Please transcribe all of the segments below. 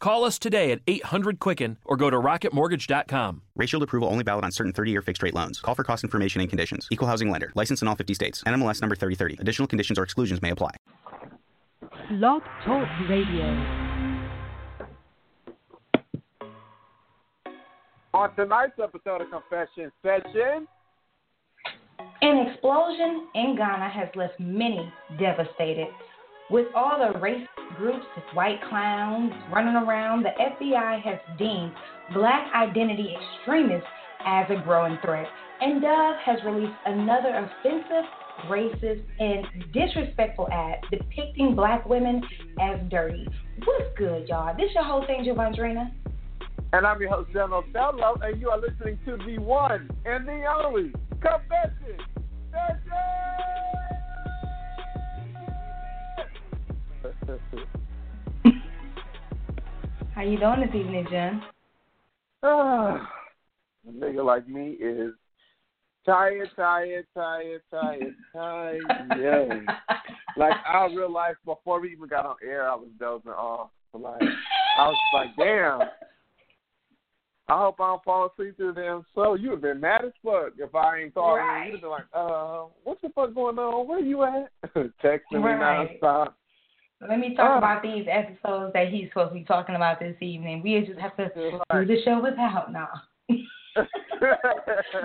Call us today at 800 Quicken or go to rocketmortgage.com. Rate Shield approval only valid on certain 30 year fixed rate loans. Call for cost information and conditions. Equal housing lender. License in all 50 states. NMLS number 3030. Additional conditions or exclusions may apply. Blog Talk Radio. On tonight's episode of Confession Session, An explosion in Ghana has left many devastated. With all the race groups white clowns running around, the FBI has deemed black identity extremists as a growing threat. And Dove has released another offensive, racist, and disrespectful ad depicting black women as dirty. What's good, y'all? This is your host, Angel Javandrina? and I'm your host, General Bello, and you are listening to the one and the only Confession Session. How you doing this evening, Jen? Ah, a nigga like me is tired, tired, tired, tired, tired. Yeah. like I realized before we even got on air, I was dozing off. Like I was like, damn. I hope I don't fall asleep through them. So you'd have been mad as fuck if I ain't calling Right. you. You'd have been like, uh, what the fuck going on? Where you at? Texting me Right. nonstop. Let me talk Oh. about these episodes that he's supposed to be talking about this evening. We just have to do the show without now.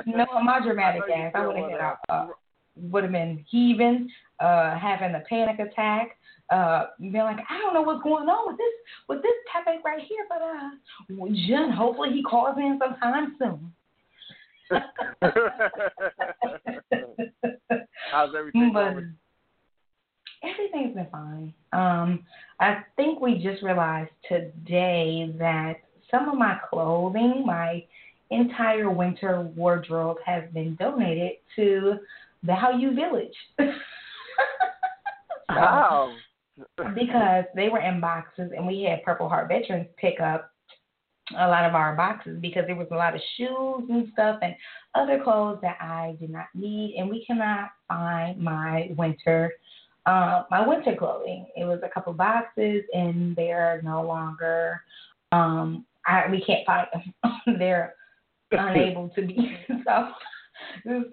no, my dramatic I ass. I would have hit out. Uh, would have been heaving, uh, having a panic attack, uh, being like, I don't know what's going on with this with this topic right here, but uh, well, Jen, hopefully he calls in sometime soon. How's everything But going? Everything's been fine. Um, I think we just realized today that some of my clothing, my entire winter wardrobe, has been donated to Value Village. How? because they were in boxes and we had Purple Heart veterans pick up a lot of our boxes because there was a lot of shoes and stuff and other clothes that I did not need and we cannot find my winter uh, my winter clothing. It was a couple boxes and they're no longer um I we can't find them. they're unable to be so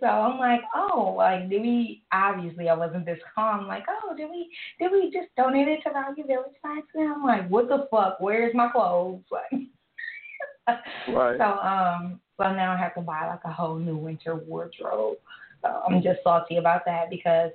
so I'm like, oh, like did we obviously I wasn't this calm, like, oh, did we did we just donate it to Value Village by accident? I'm like, what the fuck? Where's my clothes? Like Right. So um so now I have to buy like a whole new winter wardrobe. So I'm just salty about that because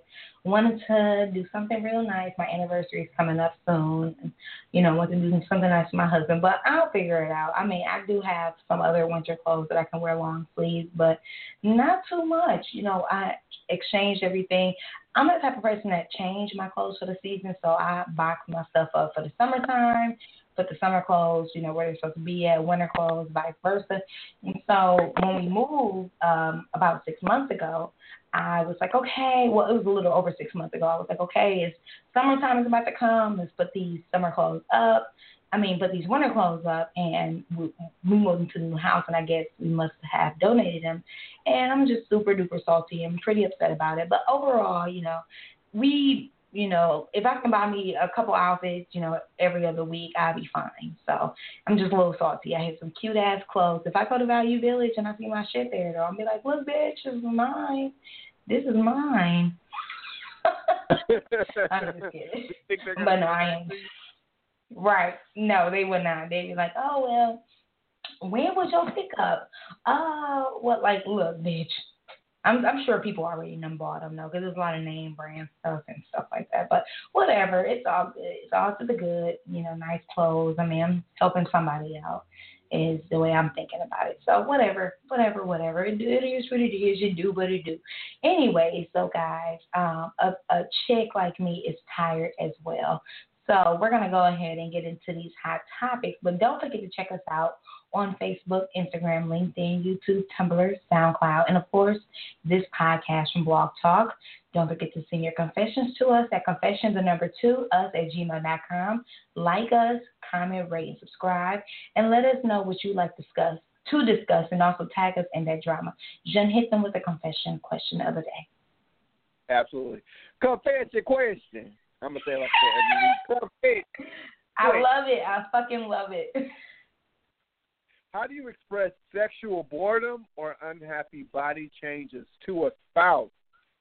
I wanted to do something real nice. My anniversary is coming up soon. You know, I want to do something nice for my husband, but I'll figure it out. I mean, I do have some other winter clothes that I can wear long sleeves, but not too much. You know, I exchanged everything. I'm the type of person that change my clothes for the season, so I box my stuff up for the summertime, put the summer clothes, you know, where they're supposed to be at, winter clothes, vice versa. And so when we moved um, about six months ago, I was like, okay, well, it was a little over six months ago. I was like, okay, it's summertime is about to come. Let's put these summer clothes up. I mean, put these winter clothes up, and we, we moved into the new house, and I guess we must have donated them. And I'm just super duper salty. I'm pretty upset about it. But overall, you know, we, you know, if I can buy me a couple outfits, you know, every other week, I'll be fine. So I'm just a little salty. I have some cute ass clothes. If I go to Value Village and I see my shit there, though, I'll be like, look, bitch, this is mine. This is mine. I'm just kidding. But no, I am. Right. No, they would not. They'd be like, oh, well, when was your pickup? Uh, what, like, look, bitch. I'm, I'm sure people already done bought them, though, because there's a lot of name brand stuff and stuff like that. But whatever. It's all good. It's all to the good. You know, nice clothes. I mean, I'm helping somebody out is the way I'm thinking about it. So whatever, whatever, whatever. It, it is what it is. You do what you do. Anyway, so guys, um, a, a chick like me is tired as well. So we're gonna go ahead and get into these hot topics. But don't forget to check us out on Facebook, Instagram, LinkedIn, YouTube, Tumblr, SoundCloud, and of course this podcast from Blog Talk. Don't forget to send your confessions to us at confession the number two us at gmail.com. Like us, comment, rate, and subscribe, and let us know what you'd like to discuss to discuss, and also tag us in that drama. Jen, hit them with the confession question of the day. Absolutely. Confess your question. I'm gonna say it like that. I love it. I fucking love it. How do you express sexual boredom or unhappy body changes to a spouse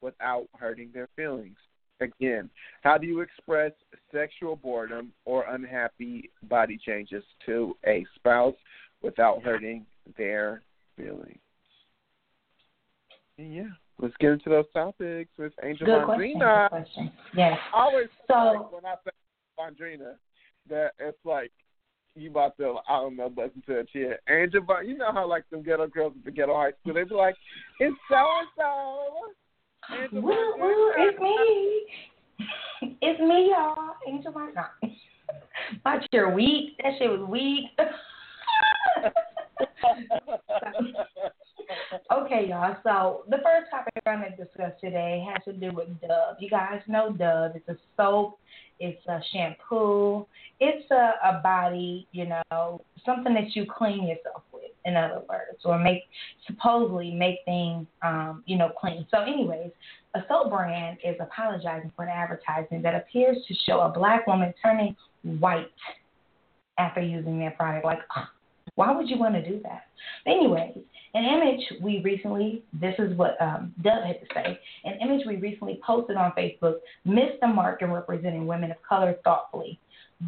without hurting their feelings? Again, how do you express sexual boredom or unhappy body changes to a spouse without hurting their feelings? Yeah, let's get into those topics with Angel Good question. Good question. Yes. I always So- like when I say Mondrina, that it's like you about to I don't know listen to a chair. Angel, but you know how like them ghetto girls at the ghetto high school, they be like, "It's so and so." Woo, woo, it's me. It's me, y'all. Angel Mark. No. My chair weak. That shit was weak. okay, y'all. So the first topic I'm going to discuss today has to do with Dove. You guys know Dove. It's a soap. It's a shampoo. It's a, a body, you know, something that you clean yourself with. In other words, or make supposedly make things, um, you know, clean. So, anyways, a soap brand is apologizing for an advertisement that appears to show a black woman turning white after using their product. Like, why would you want to do that? Anyways, an image we recently, this is what um, Dove had to say, an image we recently posted on Facebook missed the mark in representing women of color thoughtfully.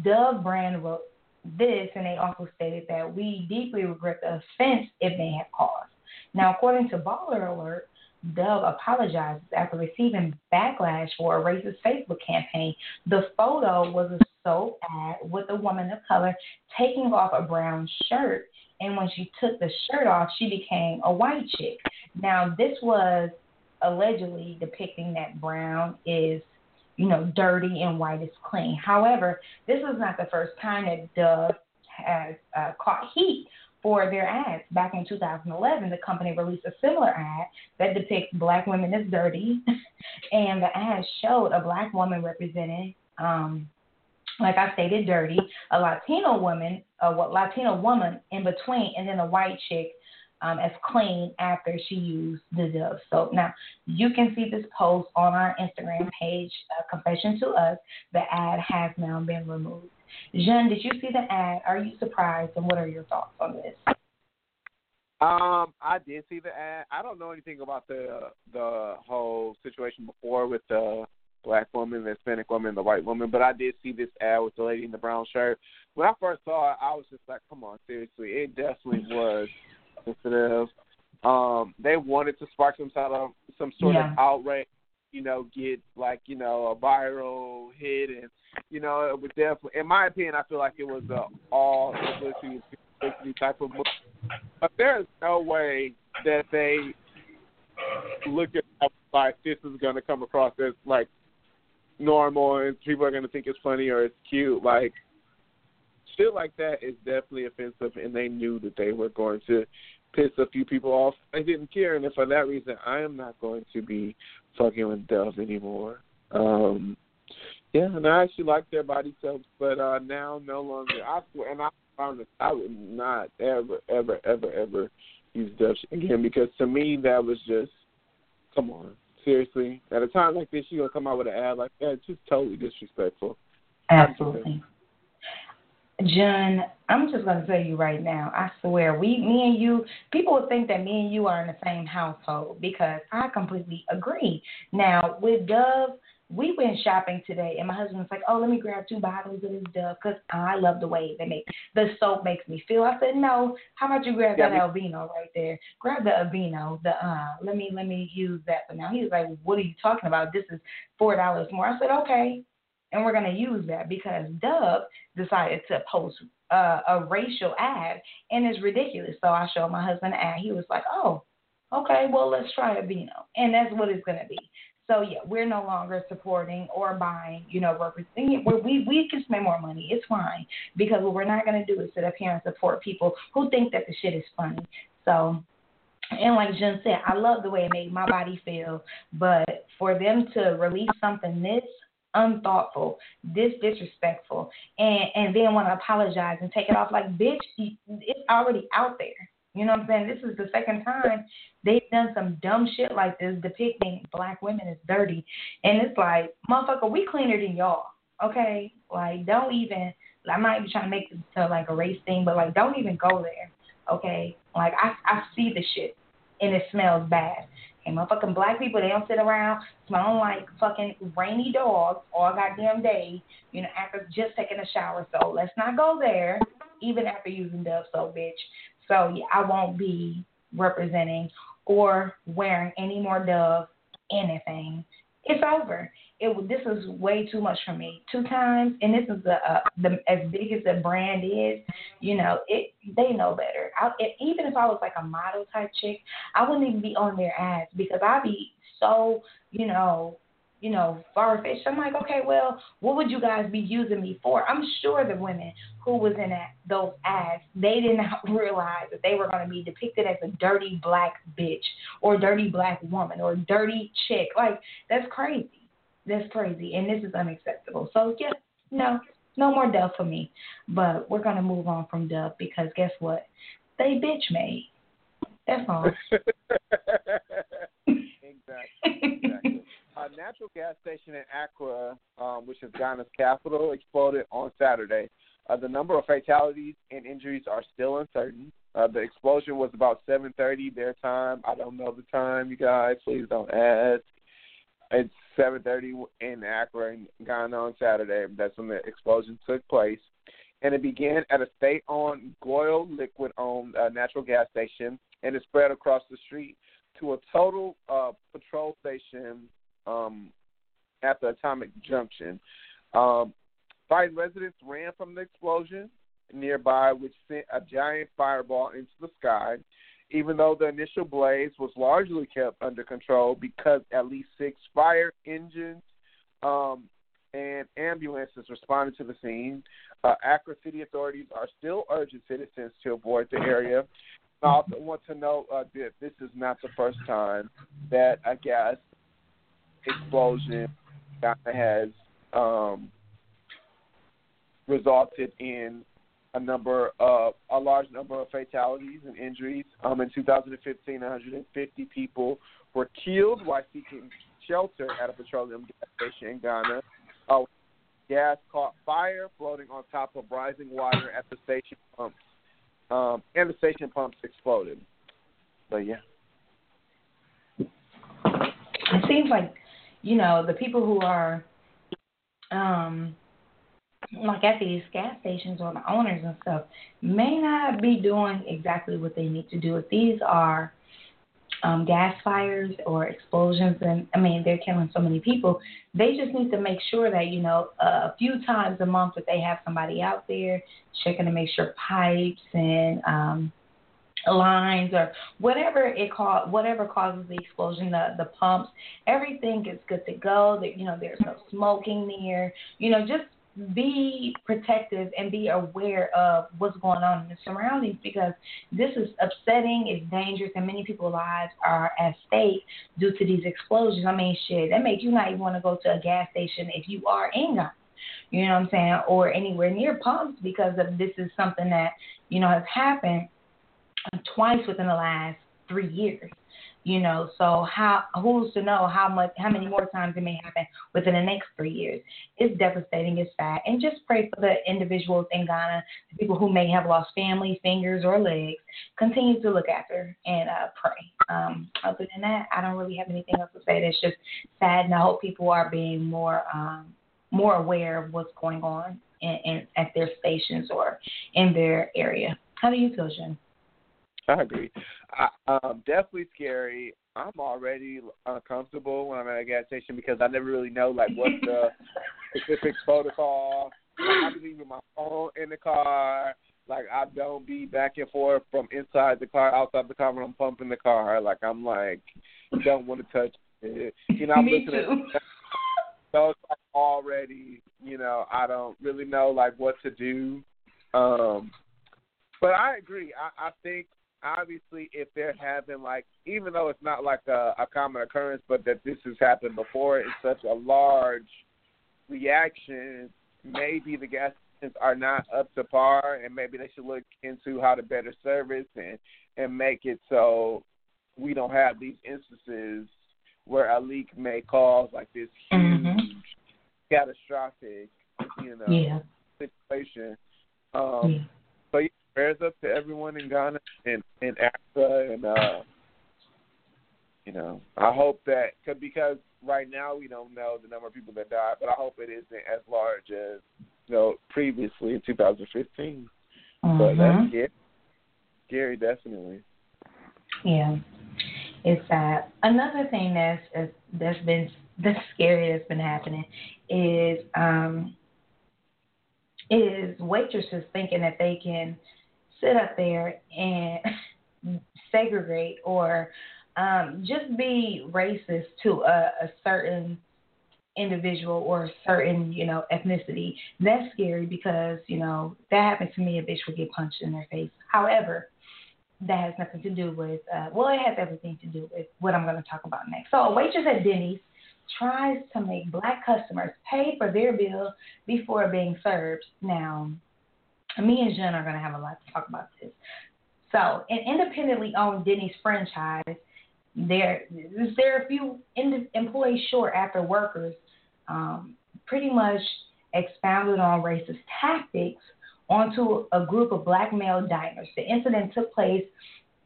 Dove brand wrote this, and they also stated that we deeply regret the offense it may have caused. Now, according to Baller Alert, Dove apologizes after receiving backlash for a racist Facebook campaign. The photo was a soap ad with a woman of color taking off a brown shirt, and when she took the shirt off, she became a white chick. Now, this was allegedly depicting that brown is, you know, dirty and white is clean. However, this was not the first time that Dove has uh, caught heat for their ads. Back in 2011, the company released a similar ad that depicts black women as dirty, and the ad showed a black woman representing, um, like I stated, dirty, a Latino woman, a Latino woman in between, and then a white chick um, as clean after she used the Dove soap. Now, you can see this post on our Instagram page, uh, Confession to Us. The ad has now been removed. Jen, did you see the ad? Are you surprised? And what are your thoughts on this? Um, I did see the ad. I don't know anything about the the whole situation before with the black woman, the Hispanic woman, the white woman, but I did see this ad with the lady in the brown shirt. When I first saw it, I was just like, "Come on, seriously!" It definitely was sensitive. Um, they wanted to spark some sort of some sort Yeah. of outrage, you know, get like you know a viral hit, and you know it was definitely, in my opinion, I feel like it was a all publicity type of move. But there is no way that they look at like this is going to come across as like normal and people are going to think it's funny or it's cute. Like shit like that is definitely offensive, and they knew that they were going to piss a few people off. I didn't care, and for that reason, I am not going to be fucking with Dove anymore. Um, yeah, and I actually like their body soaps, but uh now no longer. I swear, and I promise, I would not ever, ever, ever, ever use Dove again because to me that was just, come on, seriously. At a time like this, you gonna come out with an ad like that? It's just totally disrespectful. Absolutely. John, I'm just to tell you right now, I swear, we, me and you, people would think that me and you are in the same household because I completely agree. Now, with Dove, we went shopping today, and my husband was like, "Oh, let me grab two bottles of this Dove because I love the way they make the soap makes me feel." I said, "No, how about you grab Yeah, that me- Aveeno right there? Grab the Aveeno. The uh, let me let me use that for now." He was like, "What are you talking about? This is four dollars more." I said, "Okay." And we're going to use that because Dove decided to post uh, a racial ad, and it's ridiculous. So I showed my husband the ad. He was like, "Oh, okay, well let's try Aveeno," and that's what it's going to be. So yeah, we're no longer supporting or buying, you know. Where we we can spend more money, it's fine because what we're not gonna do is sit up here and support people who think that the shit is funny. So and like Jen said, I love the way it made my body feel. But for them to release something this unthoughtful, this disrespectful, and and then want to apologize and take it off like, bitch, it's already out there. You know what I'm saying? This is the second time they've done some dumb shit like this, depicting black women as dirty, and it's like, motherfucker, we cleaner than y'all. Okay, like don't even. I'm not even trying to make this to like a race thing, but like don't even go there. Okay, like I I see the shit and it smells bad. And motherfucking black people, they don't sit around smelling like fucking rainy dogs all goddamn day, you know, after just taking a shower. So let's not go there, even after using Dove soap, bitch. So I won't be representing or wearing any more Dove anything. It's over it this is way too much for me. Two times, and this is the, uh, the as big as the brand is, you know, it they know better. I, it, even if I was like a model type chick, I wouldn't even be on their ads because I'd be so, you know, you know, far fetched. I'm like, okay, well, what would you guys be using me for? I'm sure the women who was in that, those ads, they did not realize that they were going to be depicted as a dirty black bitch or dirty black woman or dirty chick. Like that's crazy. That's crazy, and this is unacceptable. So yeah, no, no more Dove for me. But we're gonna move on from Dove because guess what? They bitch made. That's all. exactly. exactly. A natural gas station in Accra, um, which is Ghana's capital, exploded on Saturday. Uh, the number of fatalities and injuries are still uncertain. Uh, the explosion was about 7:30 their time. I don't know the time, you guys. Please don't ask. It's 7:30 in Accra, Ghana on Saturday. That's when the explosion took place, and it began at a state-owned Goil Liquid-owned uh, natural gas station, and it spread across the street to a total uh, patrol station um, at the Atomic Junction. Um, residents ran from the explosion nearby, which sent a giant fireball into the sky even though the initial blaze was largely kept under control because at least six fire engines um, and ambulances responded to the scene. Uh, Accra City authorities are still urging citizens to avoid the area. I also want to note uh, that this is not the first time that a gas explosion that has um, resulted in a number of a large number of fatalities and injuries. Um, in 2015, 150 people were killed while seeking shelter at a petroleum gas station in Ghana. Uh, gas caught fire floating on top of rising water at the station pumps, um, and the station pumps exploded. But yeah, it seems like you know the people who are um like at these gas stations or the owners and stuff may not be doing exactly what they need to do. If these are um, gas fires or explosions, and I mean they're killing so many people, they just need to make sure that you know a few times a month that they have somebody out there checking to make sure pipes and um, lines or whatever it cause whatever causes the explosion the the pumps everything is good to go that you know there's no smoking near you know just be protective and be aware of what's going on in the surroundings because this is upsetting, it's dangerous, and many people's lives are at stake due to these explosions. I mean, shit, that makes you not even want to go to a gas station if you are in Ghana. You know what I'm saying? Or anywhere near pumps because of this is something that, you know, has happened twice within the last three years you know? So how who's to know how much how many more times it may happen within the next three years? It's devastating it's sad. And just pray for the individuals in ghana the people who may have lost family fingers or legs. Continue to look after and uh, pray. Um, other than that i don't really have anything else to say. That's just sad and i hope people are being more um, more aware of what's going on in, in, at their stations or in their area. How do you feel jen I agree. I, um, definitely scary. I'm already uncomfortable when I'm at a gas station because I never really know like what the specific protocol. Like, I be leaving my phone in the car. Like I don't be back and forth from inside the car, outside the car when I'm pumping the car. Like I'm like don't want to touch it. You know, I'm Me looking too. so it's like already, you know, I don't really know like what to do. Um but I agree. I, I think obviously if they're having like even though it's not like a, a common occurrence but that this has happened before it's such a large reaction, maybe the gas stations are not up to par and maybe they should look into how to better service and and make it so we don't have these instances where a leak may cause like this huge Mhm. catastrophic, you know, Yeah. situation. Um yeah. Prayers up to everyone in Ghana and in Africa, and uh, you know, I hope that cause, because right now we don't know the number of people that died, but I hope it isn't as large as you know previously in 2015. But Mhm. that's scary, scary definitely. Yeah, it's sad. Another thing that's that's been that's scary that's been happening is um is waitresses thinking that they can sit up there and segregate or um, just be racist to a, a certain individual or a certain you know ethnicity. That's scary because you know that happened to me. A bitch would get punched in their face. However that has nothing to do with, uh, well, it has everything to do with what I'm going to talk about next. So, a waitress at Denny's tries to make black customers pay for their bill before being served. Now, me and Jen are going to have a lot to talk about this. So, an independently owned Denny's franchise, there, there are a few employees short after workers um, pretty much expounded on racist tactics onto a group of black male diners. The incident took place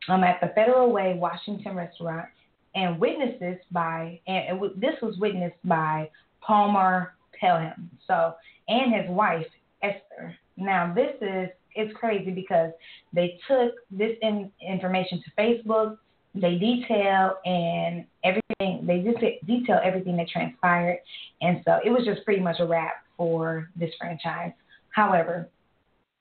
um, at the Federal Way Washington restaurant, and witnesses by and w- this was witnessed by Palmer Pelham, so and his wife Esther. Now this is it's crazy because they took this in, information to Facebook. They detail and everything. They just detail everything that transpired, and so it was just pretty much a wrap for this franchise. However,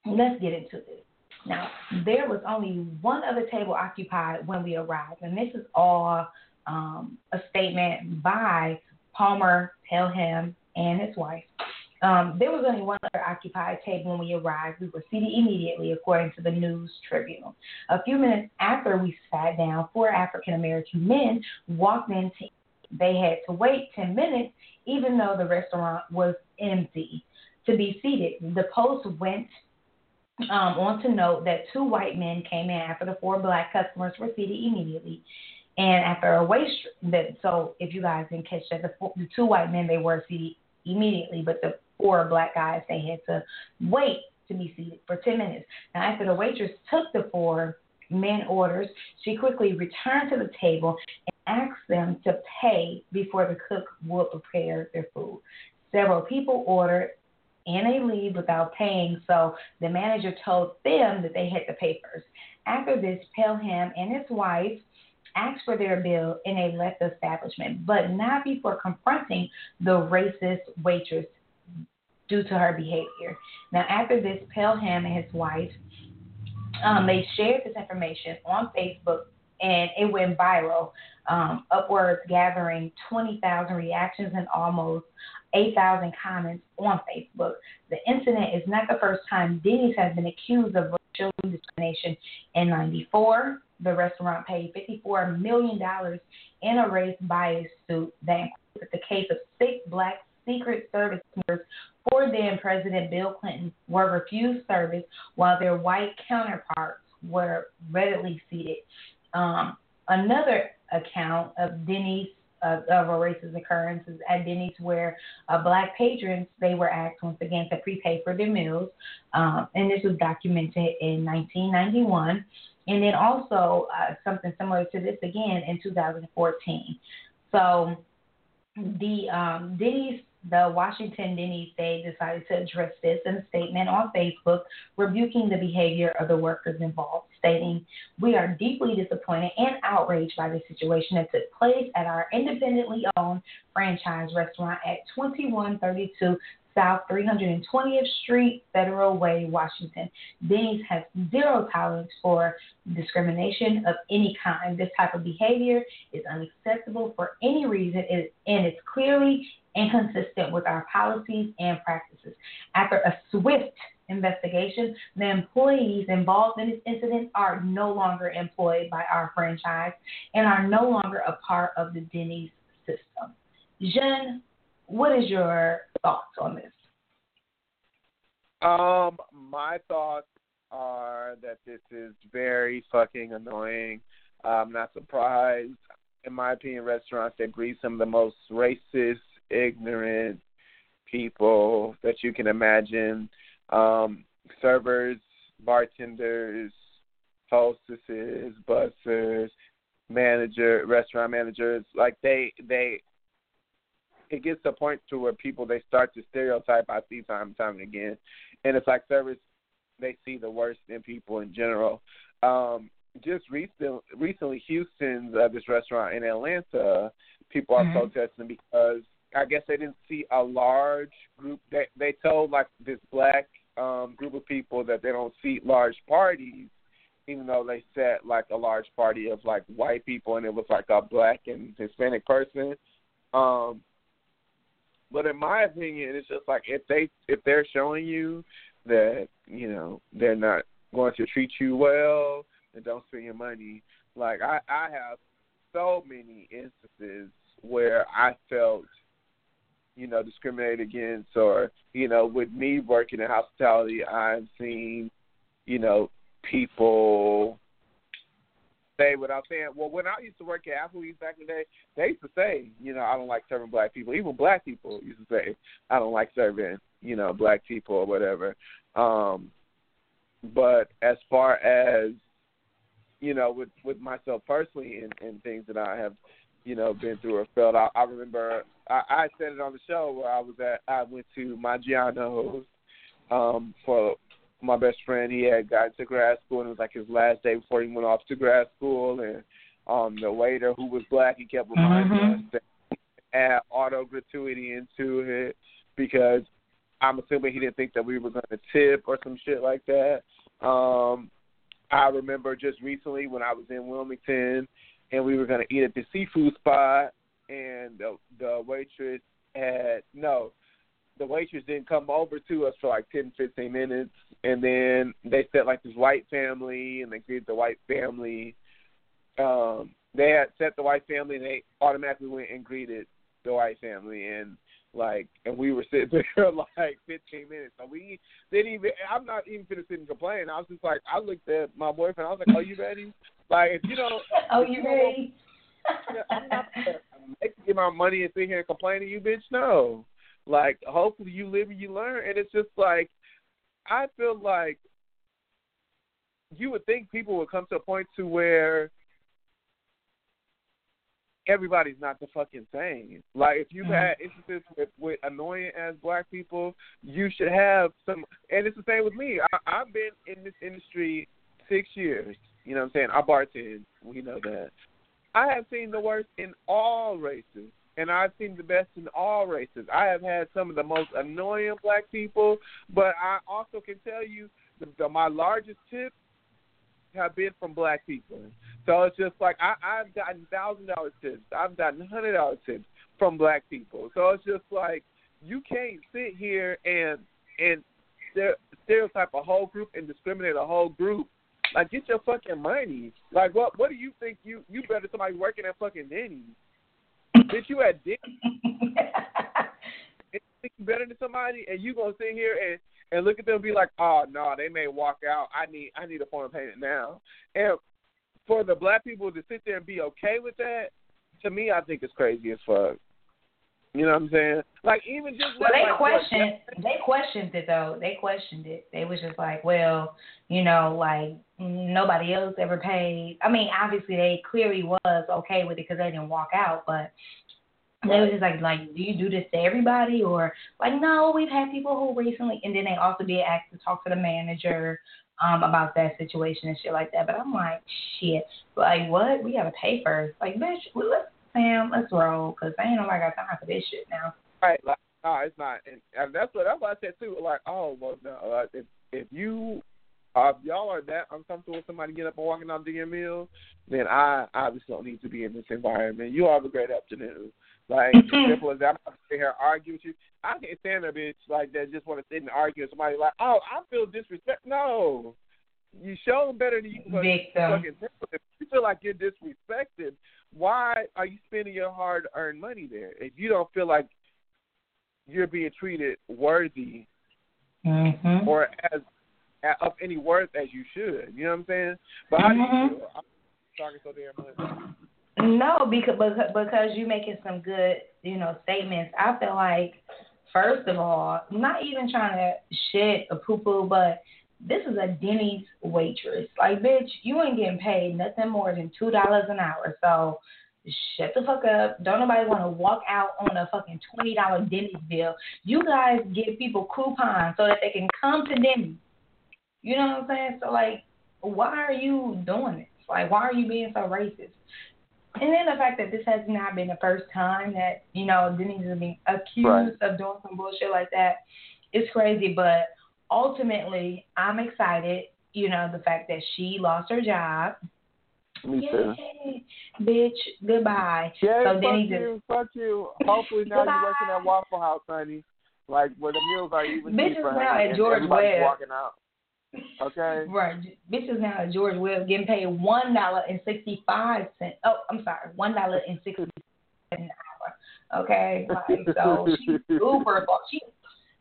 let's get into this. Now, there was only one other table occupied when we arrived, and this is all um, a statement by Palmer Pelham and his wife. Um, there was only one other occupied table when we arrived. We were seated immediately, according to the News Tribune. A few minutes after we sat down, four African American men walked in. To, they had to wait 10 minutes, even though the restaurant was empty, to be seated. The Post went um, on to note that two white men came in after the four black customers were seated immediately. And after a wait, so if you guys didn't catch that, the, four, the two white men they were seated immediately, but the four black guys they had to wait to be seated for ten minutes. Now after the waitress took the four men orders, she quickly returned to the table and asked them to pay before the cook would prepare their food. Several people ordered and they leave without paying, so the manager told them that they had to pay first. After this, Pelham and his wife asked for their bill and they left the establishment, but not before confronting the racist waitress due to her behavior. Now, after this, Pelham and his wife um, they shared this information on Facebook and it went viral, um, upwards gathering 20,000 reactions and almost 8,000 comments on Facebook. The incident is not the first time Denny's has been accused of racial discrimination. In 94, the restaurant paid $54 million in a race bias suit that included the case of six black Secret Service members for then President Bill Clinton were refused service while their white counterparts were readily seated. Um, another account of Denny's uh, of a racist occurrences at Denny's where uh, black patrons they were asked once again to prepay for their meals, um, and this was documented in 1991, and then also uh, something similar to this again in 2014. So the um, Denny's the Washington Denny's they decided to address this in a statement on Facebook, rebuking the behavior of the workers involved, stating, We are deeply disappointed and outraged by the situation that took place at our independently owned franchise restaurant at 2132 South 320th Street, Federal Way, Washington. Denny's has zero tolerance for discrimination of any kind. This type of behavior is unacceptable for any reason, and it's clearly inconsistent with our policies and practices. After a swift investigation, the employees involved in this incident are no longer employed by our franchise and are no longer a part of the Denny's system. Jen, what is your thoughts on this? Um, my thoughts are that this is very fucking annoying. I'm not surprised. In my opinion, restaurants that breed some of the most racist, ignorant people that you can imagine. Um, servers, bartenders, hostesses, bussers, manager, restaurant managers, like they they it gets to a point to where people they start to stereotype. I see time and time and again, and it's like service they see the worst in people in general. Um, just recent, recently, Houston's uh, this restaurant in Atlanta, people are mm-hmm. protesting because I guess they didn't see a large group. They they told like this black um group of people that they don't see large parties, even though they set like a large party of like white people and it was like a black and Hispanic person. Um but in my opinion, it's just like if they if they're showing you that you know they're not going to treat you well and don't spend your money, like I I have so many instances where I felt you know discriminated against or you know with me working in hospitality I've seen you know people say without saying. Well, when I used to work at Applebee's back in the day, they used to say, you know, I don't like serving black people. Even black people used to say, I don't like serving, you know, black people or whatever. Um, but as far as you know, with with myself personally and, and things that I have, you know, been through or felt, I, I remember I, I said it on the show where I was at. I went to Maggiano's um, for my best friend he had gotten to grad school and it was like his last day before he went off to grad school and um the waiter who was black he kept reminding mm-hmm. us that add auto gratuity into it because I'm assuming he didn't think that we were gonna tip or some shit like that. Um I remember just recently when I was in Wilmington and we were gonna eat at the seafood spot and the the waitress had no the waitress didn't come over to us for like ten, fifteen minutes, and then they set like this white family, and they greeted the white family. Um, they had set the white family, and they automatically went and greeted the white family, and like, and we were sitting there like 15 minutes. So we didn't even. I'm not even gonna sit and complain. I was just like, I looked at my boyfriend. I was like, Are you ready? Like, if you don't. Oh, you ready? I'm not gonna make get my money and sit here and complain to you, bitch. No. Like, hopefully you live and you learn. And it's just like, I feel like you would think people would come to a point to where everybody's not the fucking same. Like if you've mm-hmm. had instances with, with annoying as black people, you should have some. And it's the same with me. I, I've been in this industry six years. You know what I'm saying? I bartend. We know that. I have seen the worst in all races and I've seen the best in all races. I have had some of the most annoying black people, but I also can tell you the, the, my largest tips have been from black people. So it's just like I, I've gotten thousand dollar tips, I've gotten hundred dollar tips from black people. So it's just like you can't sit here and and stereotype a whole group and discriminate a whole group. Like get your fucking money. Like what what do you think you you better somebody working at fucking Denny's? Bitch, you had dick. think you better than somebody, and you gonna sit here and and look at them and be like, oh no, they may walk out. I need I need a form of payment now. And for the black people to sit there and be okay with that, to me, I think it's crazy as fuck. You know what I'm saying? Like even just well, they like, questioned. What, they questioned it though. They questioned it. They was just like, well, you know, like nobody else ever paid. I mean, obviously they clearly was okay with it because they didn't walk out, but they was just like, like, do you do this to everybody or like, no, we've had people who recently, and then they also be asked to talk to the manager um about that situation and shit like that. But I'm like, shit, like what? We gotta pay first. Like, bitch, let's Sam, let's roll, cause I ain't nobody got time for this shit now. Right, like No, it's not, and, and that's what that's what I said too. Like, oh well, no, uh, if if you uh, if y'all are that uncomfortable with somebody getting up and walking out DML, then I obviously don't need to be in this environment. You all have a great afternoon. Like simple as that. I'm not sit here and argue with you. I can't stand a bitch like that just want to sit and argue with somebody like, oh, I feel disrespect. No, you show them better than you fucking. If you feel like you're disrespected, why are you spending your hard-earned money there? If you don't feel like you're being treated worthy mm-hmm. or as of any worth as you should. You know what I'm saying? But how do you Mm-hmm. feel? I'm talking so damn much. No, because because you making some good, you know, statements. I feel like, first of all, I'm not even trying to shit a poo poo, but this is a Denny's waitress. Like, bitch, you ain't getting paid nothing more than two dollars an hour. So shut the fuck up. Don't nobody want to walk out on a fucking twenty dollar Denny's bill. You guys give people coupons so that they can come to Denny's. You know what I'm saying? So like, why are you doing this? Like, why are you being so racist? And then the fact that this has not been the first time that, you know, Denny's is being accused Right. of doing some bullshit like that, it's crazy. But ultimately, I'm excited, you know, the fact that she lost her job. Me too. Yay, bitch, goodbye. Yeah, so fuck is you, fuck you. Hopefully now you're working at Waffle House, honey. Like where the meals are even Bitches cheaper, now honey, at and George Webb. walking out. Okay. Right. Bitches now at George Webb getting paid one dollar and sixty five cents. Oh, I'm sorry, one dollar and sixty cents an hour. Okay. Like so she's super she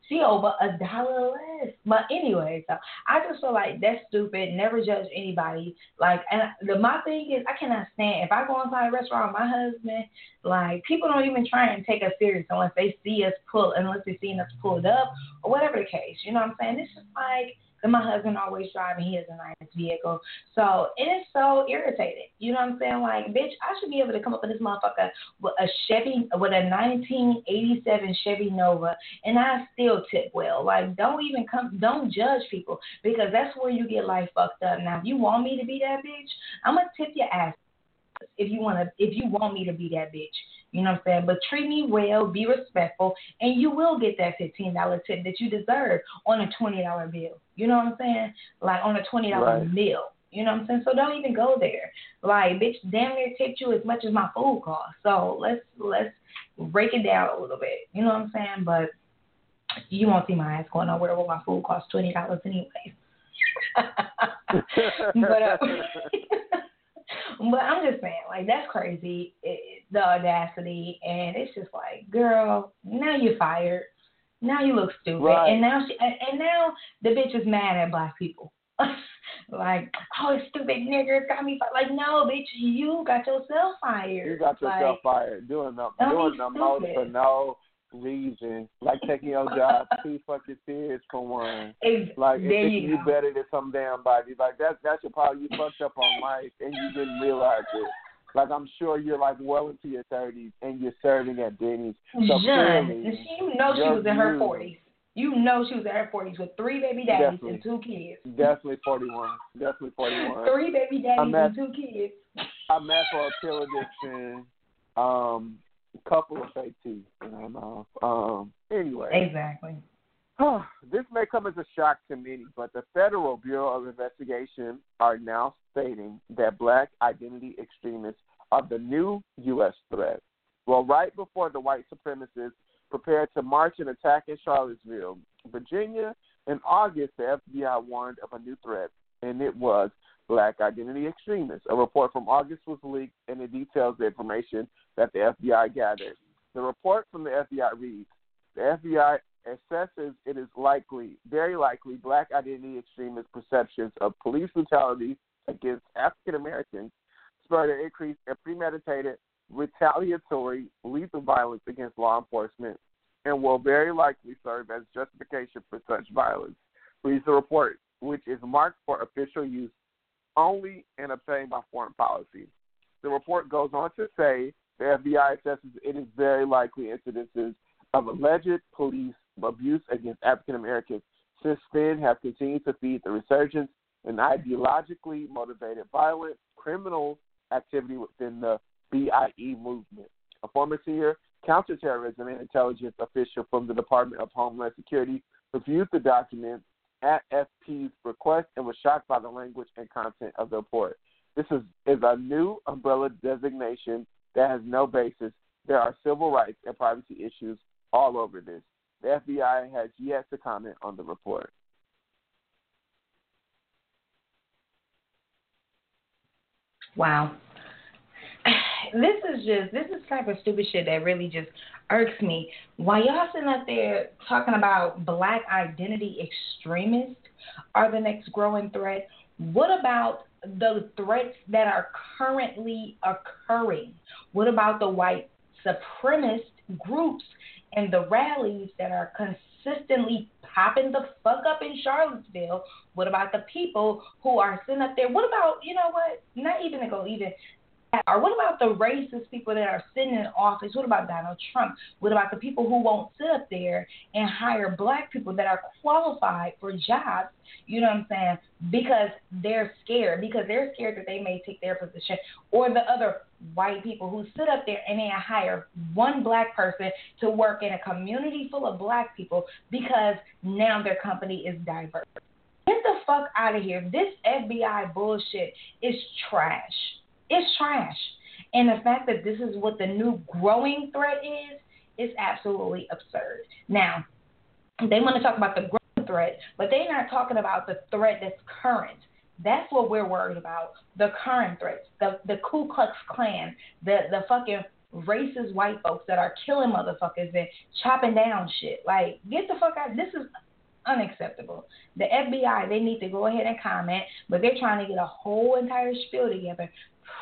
she over a dollar less. But anyway, so I just feel like that's stupid. Never judge anybody. Like and the my thing is I cannot stand if I go inside a restaurant with my husband, like people don't even try and take us serious unless they see us pull unless they seen us pulled up or whatever the case. You know what I'm saying? It's just like and my husband always driving. He has a nice vehicle. So it is so irritating. You know what I'm saying? Like, bitch, I should be able to come up with this motherfucker with a Chevy, with a 1987 Chevy Nova, and I still tip well. Like, don't even come, don't judge people because that's where you get life fucked up. Now, if you want me to be that bitch, I'm gonna tip your ass. If you wanna, if you want me to be that bitch, you know what I'm saying? But treat me well, be respectful, and you will get that fifteen dollar tip that you deserve on a twenty dollar bill. You know what I'm saying? Like on a twenty dollar Right. meal. You know what I'm saying? So don't even go there. Like, bitch, damn near tipped you as much as my food cost. So let's let's break it down a little bit. You know what I'm saying? But you won't see my ass going nowhere with my food costs twenty dollars anyway. but uh, but I'm just saying, like that's crazy. It, the audacity, and it's just like, girl, now you're fired. Now you look stupid, Right. and now she, and, now the bitch is mad at black people. like, oh, stupid nigger got me fired. Like, no, bitch, you got yourself fired. You got yourself like, fired doing the doing the most for no reason. Like taking your job too fucking serious for one. Like there you you better than some damn body. Like that's that's your problem. You fucked up on life and you didn't realize it. Like I'm sure you're like well into your thirties and you're serving at Denny's. So John, clearly, she, you know she was in her forties. You know she was in her forties with three baby daddies Definitely. and two kids. Definitely forty one. Definitely forty one. Three baby daddies at- and two kids. I met for a pill addiction, um, couple of fake teeth, you know. Um anyway. Exactly. this may come as a shock to many, but the Federal Bureau of Investigation are now stating that black identity extremists are the new U.S. threat. Well, right before the white supremacists prepared to march and attack in Charlottesville, Virginia, in August, the FBI warned of a new threat, and it was black identity extremists. A report from August was leaked, and it details the information that the FBI gathered. The report from the FBI reads The FBI assesses it is likely, very likely, black identity extremist perceptions of police brutality against African Americans spurred an increase in premeditated, retaliatory, lethal violence against law enforcement and will very likely serve as justification for such violence, reads the report, which is marked for official use only and obtained by foreign policy. The report goes on to say the FBI assesses it is very likely incidences of alleged police abuse against African Americans since then have continued to feed the resurgence in ideologically motivated violent criminal activity within the BIE movement. A former senior counterterrorism and intelligence official from the Department of Homeland Security reviewed the document at FP's request and was shocked by the language and content of the report. This is, is a new umbrella designation that has no basis. There are civil rights and privacy issues all over this. The FBI has yet to comment on the report. Wow. This is just this is type of stupid shit that really just irks me. Why y'all sitting up there talking about black identity extremists are the next growing threat? What about the threats that are currently occurring? What about the white supremacist groups and the rallies that are consistently popping the fuck up in Charlottesville? What about the people who are sitting up there? What about, you know what? Not even to go even or what about the racist people that are sitting in office? What about Donald Trump? What about the people who won't sit up there and hire black people that are qualified for jobs? You know what I'm saying? Because they're scared, because they're scared that they may take their position, or the other white people who sit up there and they hire one black person to work in a community full of black people because now their company is diverse. Get the fuck out of here. This FBI bullshit is trash. It's trash. And the fact that this is what the new growing threat is, is absolutely absurd. Now, they want to talk about the growing threat, but they're not talking about the threat that's current. That's what we're worried about. The current threats, the the Ku Klux Klan, the the fucking racist white folks that are killing motherfuckers and chopping down shit. Like, get the fuck out. This is unacceptable. The FBI, they need to go ahead and comment, but they're trying to get a whole entire spiel together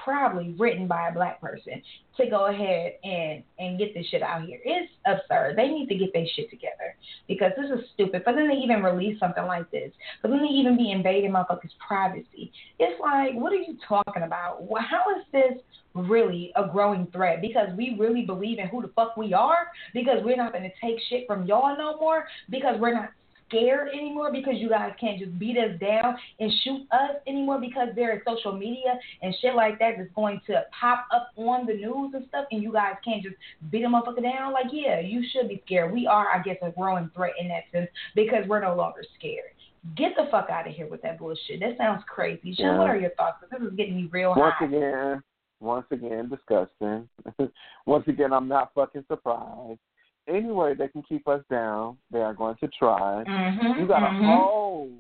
probably written by a black person to go ahead and and get this shit out here. It's absurd. They need to get their shit together because this is stupid. For them to even release something like this, for them to even be invading motherfuckers' privacy, it's like, what are you talking about? How is this really a growing threat? Because we really believe in who the fuck we are. Because we're not going to take shit from y'all no more. Because we're not scared anymore because you guys can't just beat us down and shoot us anymore because there is social media and shit like that that's going to pop up on the news and stuff and you guys can't just beat them motherfucker down. Like, yeah, you should be scared. We are, I guess, a growing threat in that sense because we're no longer scared. Get the fuck out of here with that bullshit. That sounds crazy. Sean, yeah. what are your thoughts? This is getting me real Once high. again, once again, disgusting. once again, I'm not fucking surprised any way they can keep us down, they are going to try. Mm-hmm, you got mm-hmm. a whole,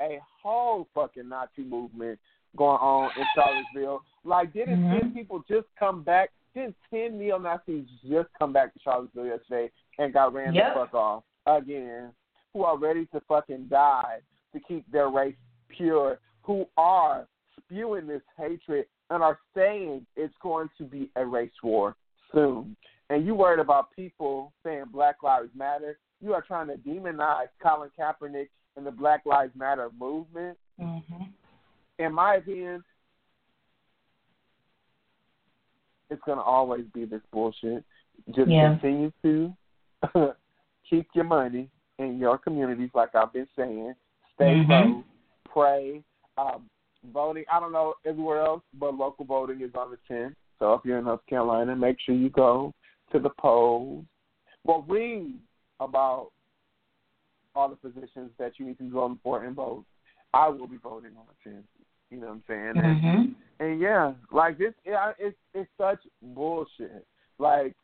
a whole fucking Nazi movement going on in Charlottesville. Like, didn't mm-hmm. ten people just come back? Didn't ten neo Nazis just come back to Charlottesville yesterday and got ran yep. the fuck off again? Who are ready to fucking die to keep their race pure? Who are spewing this hatred and are saying it's going to be a race war soon and you worried about people saying Black Lives Matter, you are trying to demonize Colin Kaepernick and the Black Lives Matter movement. Mm-hmm. In my opinion, it's going to always be this bullshit. Just yeah. continue to keep your money in your communities, like I've been saying. Stay mm-hmm. low, pray. Um, voting, I don't know everywhere else, but local voting is on the 10th. So if you're in North Carolina, make sure you go to the polls. Well, read about all the positions that you need to vote for and vote. I will be voting on the 10th. You know what I'm saying? Mm-hmm. And, and yeah, like this, yeah, it's it's such bullshit. Like,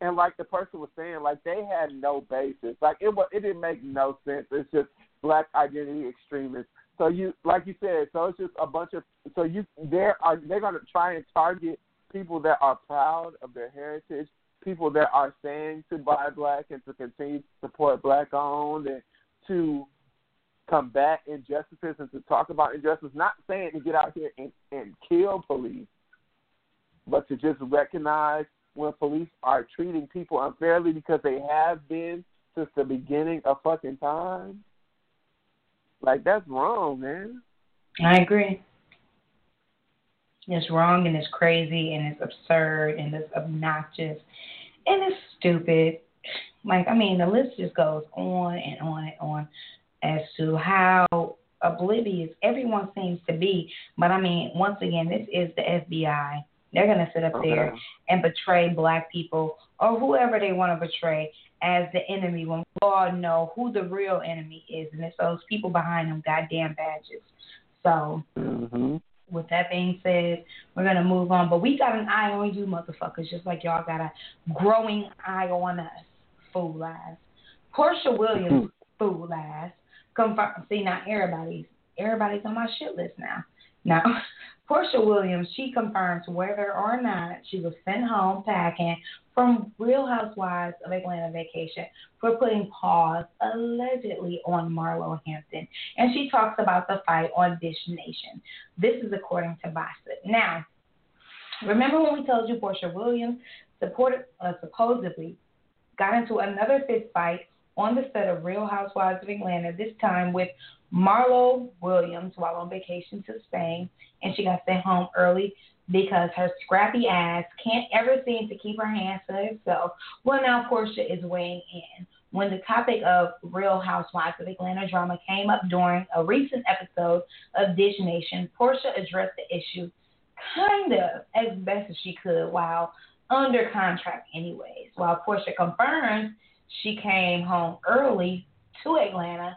and like the person was saying, like they had no basis. Like it was, it didn't make no sense. It's just black identity extremists. So you, like you said, so it's just a bunch of. So you, there are they're gonna try and target people that are proud of their heritage, people that are saying to buy black and to continue to support black owned and to combat injustices and to talk about injustice, not saying to get out here and, and kill police, but to just recognize when police are treating people unfairly because they have been since the beginning of fucking time. Like that's wrong, man. I agree. It's wrong and it's crazy and it's absurd and it's obnoxious and it's stupid. Like, I mean, the list just goes on and on and on as to how oblivious everyone seems to be. But I mean, once again, this is the FBI. They're gonna sit up Okay. there and betray black people or whoever they want to betray as the enemy when we all know who the real enemy is, and it's those people behind them goddamn badges. So hmm with that being said, we're gonna move on. But we got an eye on you, motherfuckers, just like y'all got a growing eye on us, fool ass. Porsha Williams, hmm. fool ass. Confirm. See now, everybody's everybody's on my shit list now. Now, Porsha Williams, she confirms whether or not she was sent home packing from Real Housewives of Atlanta vacation for putting pause allegedly on Marlo Hampton. And she talks about the fight on Dish Nation. This is according to Bossip. Now, remember when we told you Porsha Williams supported, uh, supposedly got into another fist fight on the set of Real Housewives of Atlanta, this time with Marlo Williams while on vacation to Spain, and she got sent home early because her scrappy ass can't ever seem to keep her hands to herself. Well, now Porsha is weighing in. When the topic of Real Housewives of Atlanta drama came up during a recent episode of Dish Nation, Porsha addressed the issue kind of as best as she could while under contract anyways. While Porsha confirms she came home early to Atlanta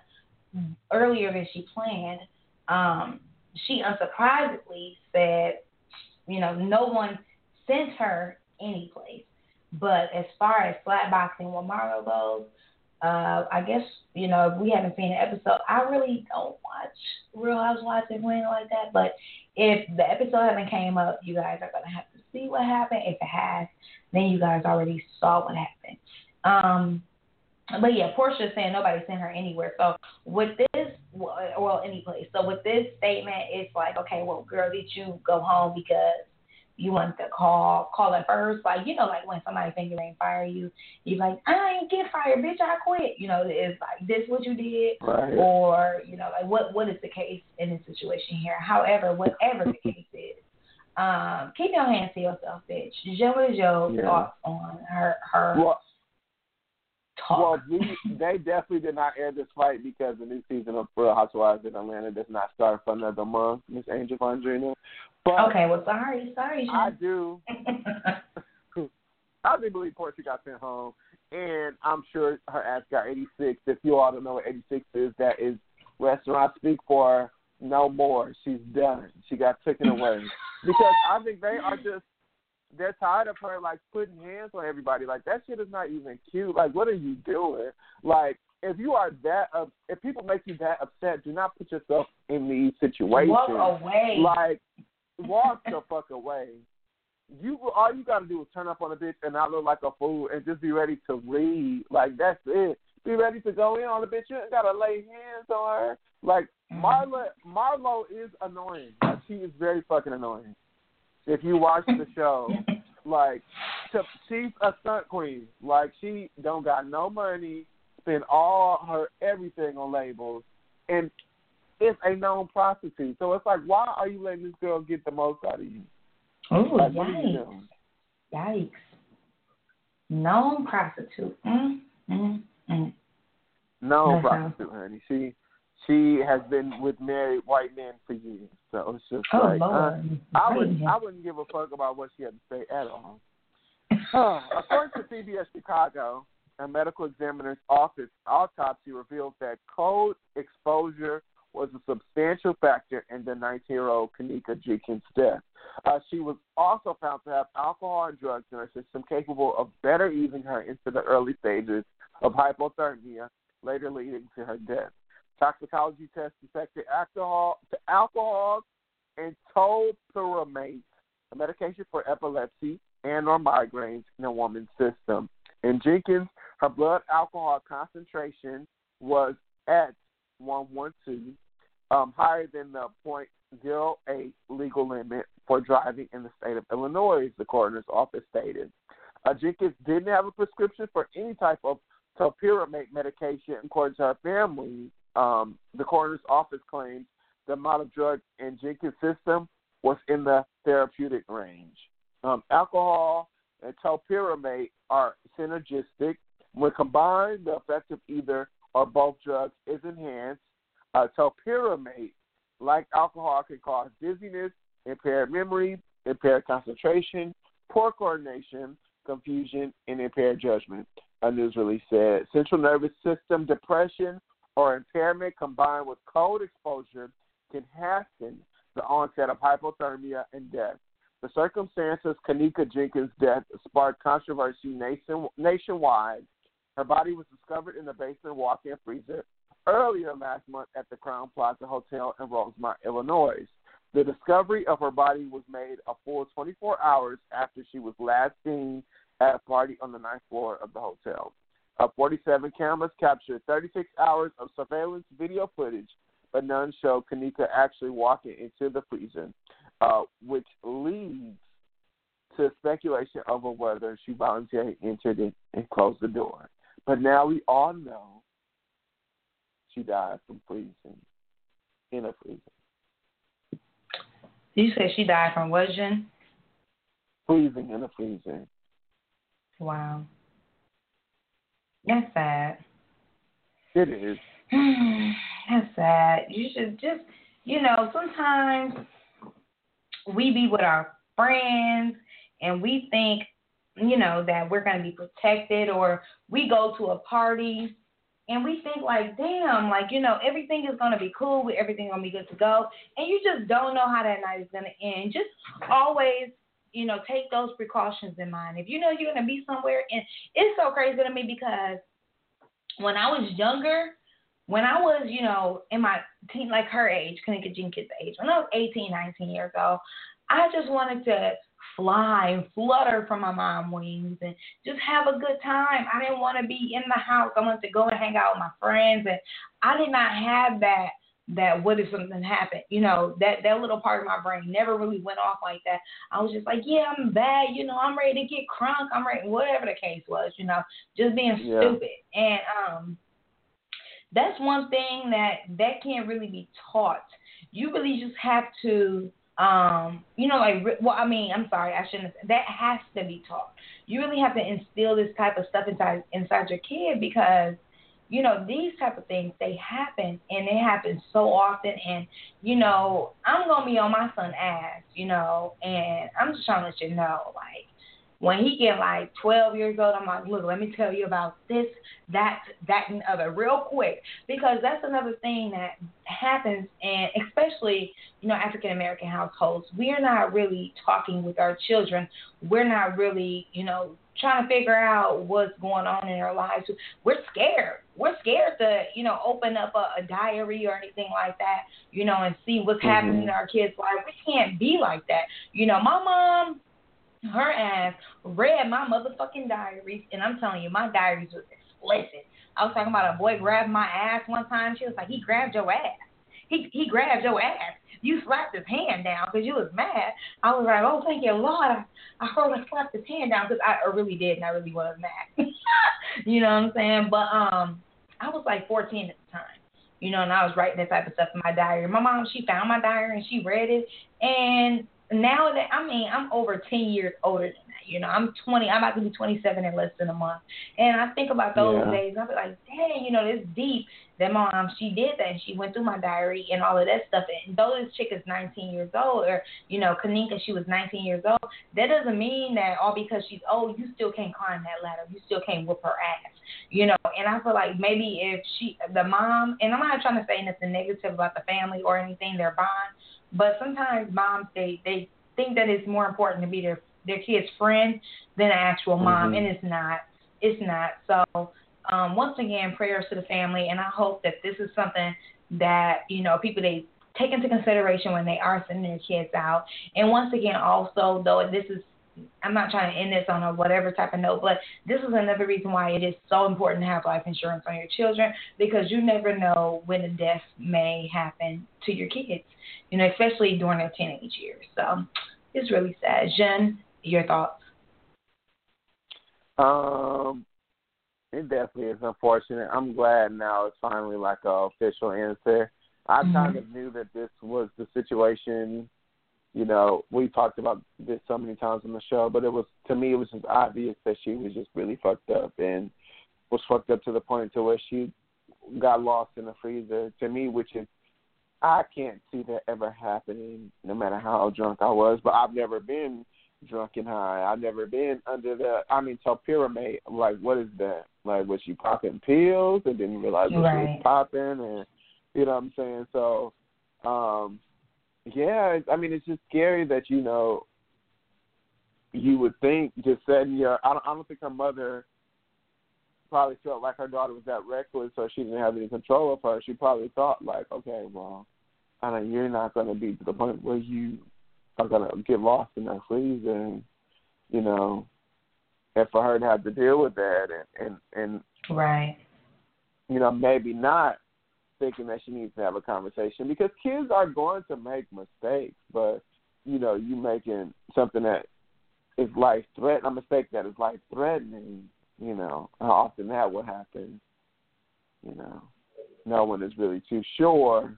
earlier than she planned, um, she unsurprisingly said, you know, no one sent her any place. But as far as flat boxing with Marlo goes, uh, I guess, you know, if we haven't seen an episode, I really don't watch Real Housewives of Atlanta like that. But if the episode haven't came up, you guys are gonna have to see what happened. If it has, then you guys already saw what happened. Um, but yeah, Porsha saying nobody sent her anywhere. So with this, well, any place. So with this statement, it's like, okay, well, girl, did you go home because you want to call call it first? Like you know, like when somebody finger ain't fire you, you like I ain't get fired, bitch, I quit. You know, it's like this what you did, Right. or you know, like what what is the case in this situation here? However, whatever the case is, um, keep your hands to yourself, bitch. Joe, is your Yeah. thoughts on her her Well? Well, we, they definitely did not air this fight because the new season of Real Housewives in Atlanta does not start for another month, Miss Angel. But okay, well, sorry, sorry. I do, I do believe Porsha got sent home, and I'm sure her ass got 86. If you all don't know what 86 is, that is restaurant speak for no more. She's done. She got taken away because I think they are just they're tired of her like putting hands on everybody. Like that shit is not even cute. Like what are you doing? Like if you are that up, if people make you that upset, do not put yourself in these situations. Walk away. Like walk the fuck away. You all you gotta do is turn up on a bitch and not look like a fool and just be ready to read. Like that's it. Be ready to go in on the bitch. You ain't gotta lay hands on her. Like Mhm. Marla Marlo is annoying. Like she is very fucking annoying. If you watch the show, like to, she's a stunt queen. Like she don't got no money, spend all her everything on labels, and it's a known prostitute. So it's like, why are you letting this girl get the most out of you? Ooh, Like, yikes. Yikes. Known prostitute. Mm, mm, mm. No Okay. prostitute, honey. She she has been with married white men for years. So it's just Oh, like uh, I wouldn't I wouldn't give a fuck about what she had to say at all. Uh, according to CBS Chicago, a medical examiner's office autopsy revealed that cold exposure was a substantial factor in the 19-year-old Kenneka Jenkins' death. Uh, she was also found to have alcohol and drugs in her system capable of better easing her into the early stages of hypothermia, later leading to her death. Toxicology tests detected alcohol, alcohol and topiramate, a medication for epilepsy and or migraines in a woman's system. In Jenkins, her blood alcohol concentration was at 112, um, higher than the .08 legal limit for driving in the state of Illinois, the coroner's office stated. Uh, Jenkins didn't have a prescription for any type of topiramate medication, according to her family. Um, the coroner's office claims the amount of drug in Jenkins' system was in the therapeutic range. Um, alcohol and topiramate are synergistic. When combined, the effect of either or both drugs is enhanced. Uh, topiramate, like alcohol, can cause dizziness, impaired memory, impaired concentration, poor coordination, confusion, and impaired judgment. A news release said central nervous system depression or impairment combined with cold exposure can hasten the onset of hypothermia and death. The circumstances Kenneka Jenkins' death sparked controversy nation, nationwide. Her body was discovered in the basement walk-in freezer earlier last month at the Crowne Plaza Hotel in Rosemont, Illinois. The discovery of her body was made a full 24 hours after she was last seen at a party on the ninth floor of the hotel. Uh, 47 cameras captured 36 hours of surveillance video footage, but none show Kenneka actually walking into the freezer, uh, which leads to speculation over whether she voluntarily entered it and closed the door. But now we all know she died from freezing in a freezer. You said she died from what, Jen? Freezing in a freezer. Wow. That's sad. It is. That's sad. You should just, you know, sometimes we be with our friends and we think, you know, that we're going to be protected or we go to a party and we think like, damn, like, you know, everything is going to be cool, we everything going to be good to go. And you just don't know how that night is going to end. Just always you know, take those precautions in mind. If you know you're going to be somewhere, and it's so crazy to me because when I was younger, when I was, you know, in my teen, like her age, Kenneka Jenkins' age, when I was 18, 19 years old, I just wanted to fly and flutter from my mom wings and just have a good time. I didn't want to be in the house. I wanted to go and hang out with my friends, and I did not have that that what if something happened? You know, that that little part of my brain never really went off like that. I was just like, yeah, I'm bad. You know, I'm ready to get crunk. I'm ready, whatever the case was. You know, just being yeah. stupid. And um, that's one thing that that can't really be taught. You really just have to, um, you know, like well, I mean, I'm sorry, I shouldn't. Have, that has to be taught. You really have to instill this type of stuff inside inside your kid because you know these type of things they happen and they happen so often and you know i'm gonna be on my son ass you know and i'm just trying to let you know like when he get like 12 years old, I'm like, look, let me tell you about this, that, that, and other real quick, because that's another thing that happens, and especially, you know, African American households, we're not really talking with our children. We're not really, you know, trying to figure out what's going on in their lives. We're scared. We're scared to, you know, open up a, a diary or anything like that, you know, and see what's mm-hmm. happening in our kids' life. We can't be like that. You know, my mom her ass read my motherfucking diaries, and I'm telling you, my diaries was explicit. I was talking about a boy grabbed my ass one time. She was like, he grabbed your ass. He he grabbed your ass. You slapped his hand down because you was mad. I was like, oh, thank you, Lord. I, I heard I slapped his hand down because I really did, and I really was mad. you know what I'm saying? But um, I was like 14 at the time. You know, and I was writing that type of stuff in my diary. My mom, she found my diary and she read it, and now that I mean I'm over ten years older than that. You know, I'm twenty. I'm about to be twenty seven in less than a month. And I think about those yeah. days. I'll be like, dang, you know, this deep. That mom, she did that. and She went through my diary and all of that stuff. And though this chick is 19 years old, or you know, Kenneka, she was 19 years old. That doesn't mean that all because she's old, you still can't climb that ladder. You still can't whoop her ass. You know. And I feel like maybe if she, the mom, and I'm not trying to say nothing negative about the family or anything, their bond but sometimes moms they they think that it's more important to be their their kid's friend than an actual mom, mm-hmm. and it's not. It's not. So um, once again, prayers to the family, and I hope that this is something that you know people they take into consideration when they are sending their kids out. And once again, also though this is I'm not trying to end this on a whatever type of note, but this is another reason why it is so important to have life insurance on your children because you never know when a death may happen to your kids, you know, especially during their teenage years. So it's really sad. Jen, your thoughts? Um, it definitely is unfortunate. I'm glad now it's finally like a official answer. I mm-hmm. kind of knew that this was the situation you know, we talked about this so many times on the show, but it was to me it was just obvious that she was just really fucked up and was fucked up to the point to where she got lost in the freezer. To me, which is I can't see that ever happening, no matter how drunk I was. But I've never been drunk and high. I've never been under the. I mean, pyramid. Like, what is that? Like, was she popping pills and didn't realize what right. she was popping? And you know what I'm saying? So, um, yeah. I mean, it's just scary that you know. You would think just setting your. I don't. I don't think her mother probably felt like her daughter was that reckless, so she didn't have any control of her. She probably thought like, okay, well, I know you're not going to be to the point where you are going to get lost in that freeze, and you know, and for her to have to deal with that, and and and right, you know, maybe not thinking that she needs to have a conversation because kids are going to make mistakes, but you know, you making something that is life threatening, a mistake that is life threatening you know, how often that will happen. You know, no one is really too sure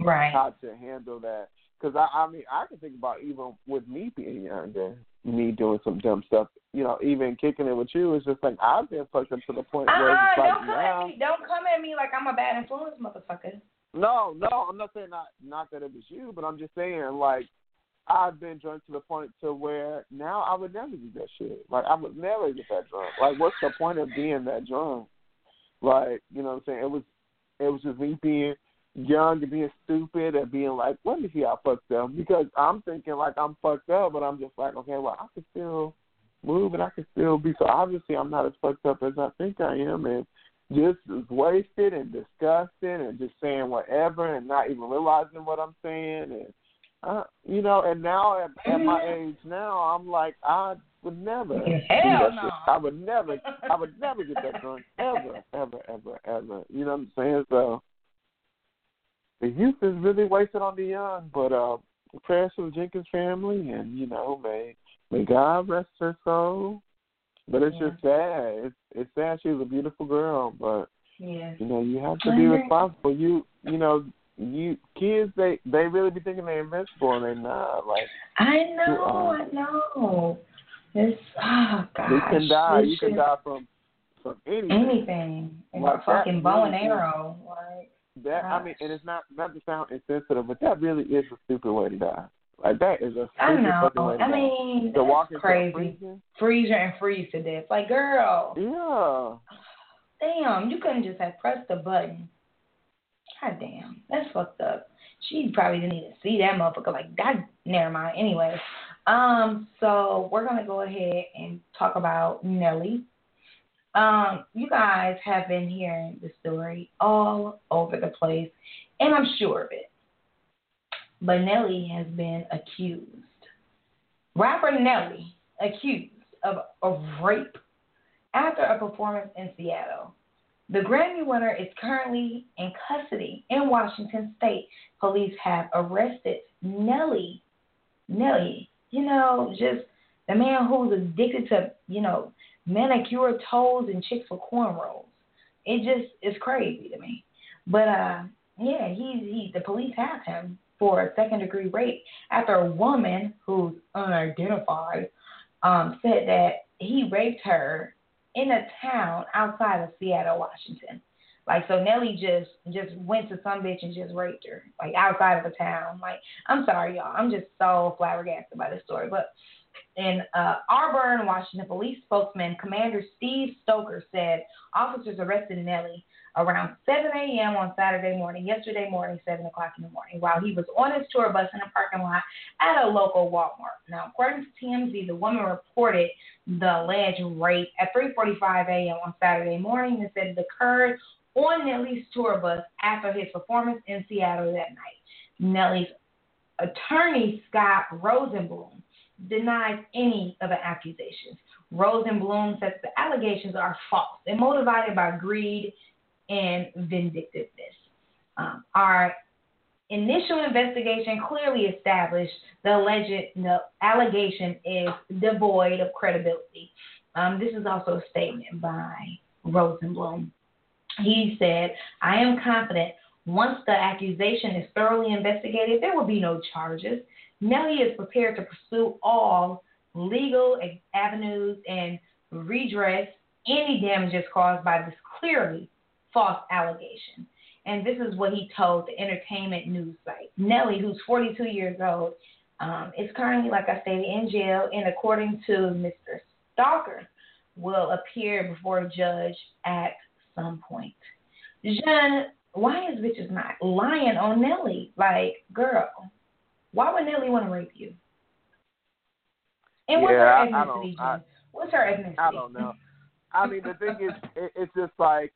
right how to handle that. Because I, I mean, I can think about even with me being younger, me doing some dumb stuff. You know, even kicking it with you is just like I've been fucking to the point uh-uh, where uh-uh, it's like don't come now. at me. Don't come at me like I'm a bad influence, motherfucker. No, no, I'm not saying not not that it was you, but I'm just saying like I've been drunk to the point to where now I would never do that shit. Like I would never get that drunk. Like what's the point of being that drunk? Like, you know what I'm saying? It was it was just me being young and being stupid and being like, let me see how fucked up because I'm thinking like I'm fucked up but I'm just like, okay, well I can still move and I can still be so obviously I'm not as fucked up as I think I am and just as wasted and disgusting and just saying whatever and not even realizing what I'm saying and uh, you know, and now at, at my age now, I'm like, I would never Hell no. shit. I would never, I would never get that drunk ever, ever, ever, ever. You know what I'm saying? So the youth is really wasted on the young. But uh, prayers for the Jenkins family, and you know, may may God rest her soul. But it's Yeah. just sad. It's it's sad. She was a beautiful girl, but Yes. you know, you have to be responsible. You you know, you kids they they really be thinking they're invincible and they're not. Like I know, uh, I know. It's oh gosh. you can die. You can die from from anything. anything. Like a fucking bow and arrow. Like That I mean, and it's not not to sound insensitive, but that really is a stupid way to die. Like that is a stupid I know. fucking way to I die. mean, to walk that's into a crazy. freezer? Freezer and freeze to death. Like, girl, Yeah. damn, you couldn't just have pressed the button. God damn, that's fucked up. She probably didn't even see that motherfucker. Like, God, never mind. Anyway, um, so we're gonna go ahead and talk about Nelly. Um, you guys have been hearing the story all over the place, and I'm sure of it. But Nelly has been accused. Rapper Nelly accused of, of rape after a performance in Seattle. The Grammy winner is currently in custody in Washington State. Police have arrested Nelly. Nelly, you know, just the man who's addicted to, you know, manicure toes and chicks with cornrows. It just is crazy to me. But uh yeah, he's he the police have him for a second degree rape after a woman who's unidentified um said that he raped her in a town outside of Seattle, Washington. Like so Nelly just just went to some bitch and just raped her. Like outside of a town. Like I'm sorry y'all. I'm just so flabbergasted by this story. But in uh, Auburn, Washington, police spokesman Commander Steve Stocker said officers arrested Nelly around 7 a.m. on Saturday morning, yesterday morning, 7 o'clock in the morning, while he was on his tour bus in a parking lot at a local Walmart. Now, according to TMZ, the woman reported the alleged rape at 3:45 a.m. on Saturday morning and said it occurred on Nelly's tour bus after his performance in Seattle that night. Nelly's attorney, Scott Rosenblum, denies any of the accusations. Rosenblum says the allegations are false and motivated by greed and vindictiveness. Um, our initial investigation clearly established the alleged the allegation is devoid of credibility. Um, this is also a statement by Rosenblum. He said, I am confident once the accusation is thoroughly investigated, there will be no charges. Nelly is prepared to pursue all legal avenues and redress any damages caused by this clearly false allegation. and this is what he told the entertainment news site. Nelly, who's 42 years old, um, is currently, like I stated, in jail, and according to Mr. Stocker, will appear before a judge at some point. Jean, why is bitches not lying on Nelly? Like, girl, why would Nelly want to rape you? And what's Yeah, her I- I don't- I- what's her ethnicity? I don't know. I mean, the thing is, it, it's just like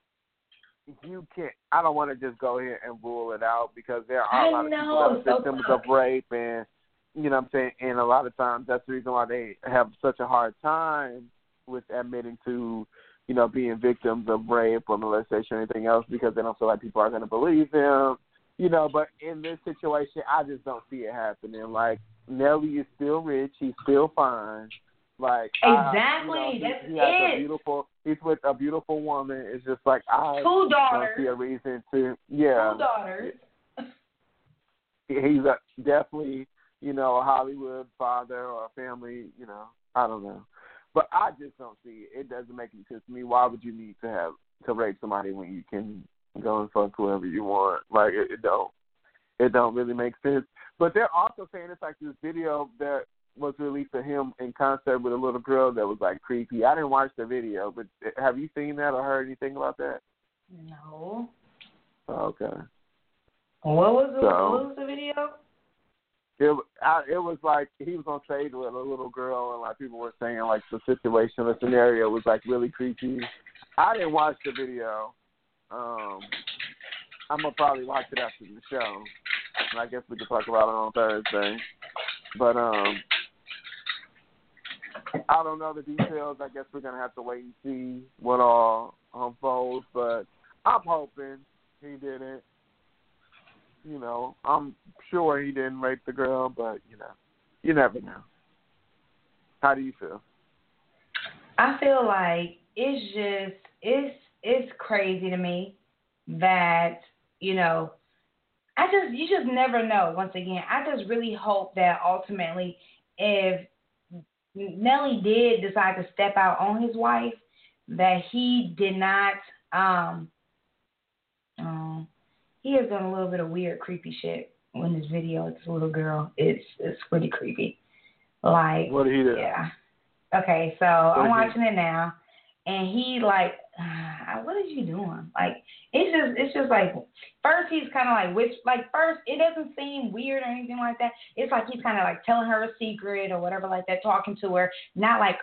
you can't. I don't want to just go here and rule it out because there are a lot of know, people that are it's so victims of rape, and you know what I'm saying. And a lot of times, that's the reason why they have such a hard time with admitting to, you know, being victims of rape or molestation or anything else because they don't feel like people are going to believe them. You know, but in this situation, I just don't see it happening. Like Nelly is still rich, he's still fine. Like I- Exactly, you know, that's he, he has it. a beautiful. He's with a beautiful woman. It's just like I Two daughters. don't see a reason to. Yeah, Two daughters. he's a, definitely you know a Hollywood father or a family. You know, I don't know, but I just don't see it. It doesn't make any sense to me. Why would you need to have to rape somebody when you can go and fuck whoever you want? Like it, it don't. It don't really make sense. But they're also saying it's like this video that was released of him in concert with a little girl that was like creepy. I didn't watch the video, but have you seen that or heard anything about that? No. Okay. What was the So- what was the video? It I, it was like he was on stage with a little girl, and like people were saying like the situation, the scenario was like really creepy. I didn't watch the video. Um, I'm gonna probably watch it after the show, and I guess we can talk about it on Thursday. But um, I don't know the details. I guess we're gonna have to wait and see what all unfolds. But I'm hoping he didn't. You know, I'm sure he didn't rape the girl, but you know, you never know. How do you feel? I feel like it's just it's it's crazy to me that you know I just you just never know. Once again, I just really hope that ultimately, if Nelly did decide to step out on his wife, that he did not um um he has done a little bit of weird creepy shit in this video. It's a little girl. It's it's pretty creepy. Like What did he do? yeah. Okay, so I'm did he- watching it now, and he like, Ah, what is you doing? Like, it's just, it's just like, first he's kind of like, which, like, first it doesn't seem weird or anything like that. It's like he's kind of like telling her a secret or whatever like that, talking to her, not like,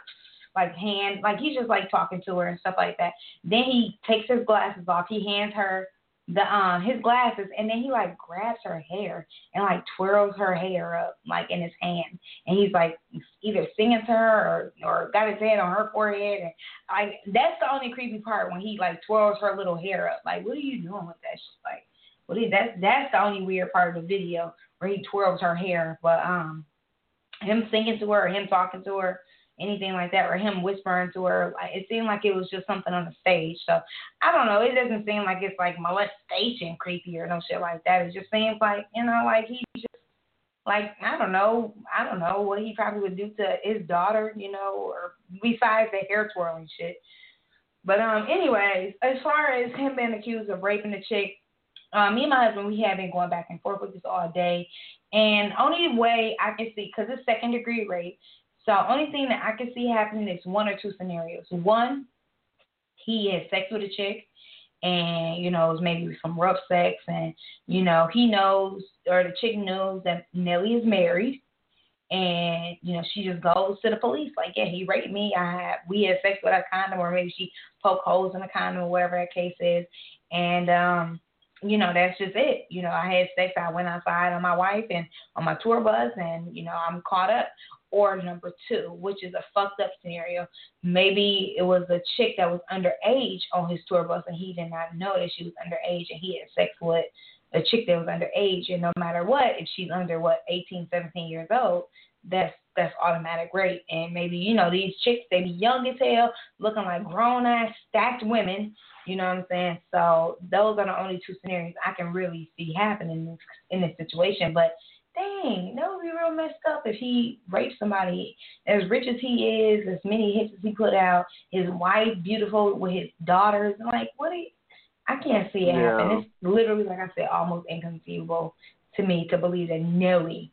like hand, like he's just like talking to her and stuff like that. Then he takes his glasses off. He hands her the um his glasses, and then he like grabs her hair and like twirls her hair up like in his hand and he's like either singing to her or or got his hand on her forehead and like that's the only creepy part when he like twirls her little hair up. Like what are you doing with that shit? Like what is that's that's the only weird part of the video where he twirls her hair. But um him singing to her him talking to her, anything like that, or him whispering to her, like it seemed like it was just something on the stage. So I don't know, it doesn't seem like it's like molestation creepy or no shit like that. It just seems like, you know, like he just like I don't know, I don't know what he probably would do to his daughter, you know, or besides the hair twirling shit. But um, anyways, as far as him being accused of raping the chick, uh, me and my husband we have been going back and forth with this all day, and only way I can see because it's second degree rape. So only thing that I can see happening is one or two scenarios. One, he had sex with a chick and you know, it was maybe some rough sex, and you know, he knows or the chick knows that Nelly is married, and you know, she just goes to the police like, yeah, he raped me. I had we had sex with a condom, or maybe she poked holes in the condom, or whatever that case is, and um, you know, that's just it. You know, I had sex. I went outside on my wife and on my tour bus, and you know, I'm caught up. Or number two, which is a fucked up scenario. Maybe it was a chick that was underage on his tour bus and he did not know that she was underage and he had sex with a chick that was underage. And no matter what, if she's under what, 18, 17 years old, that's that's automatic rape. And maybe, you know, these chicks, they be young as hell, looking like grown ass stacked women. You know what I'm saying? So those are the only two scenarios I can really see happening in this, in this situation. But dang, that would be real messed up if he raped somebody as rich as he is, as many hits as he put out, his wife beautiful with his daughters. Like, what? Do you, I can't see it Yeah. happen. It's literally, like I said, almost inconceivable to me to believe that Nelly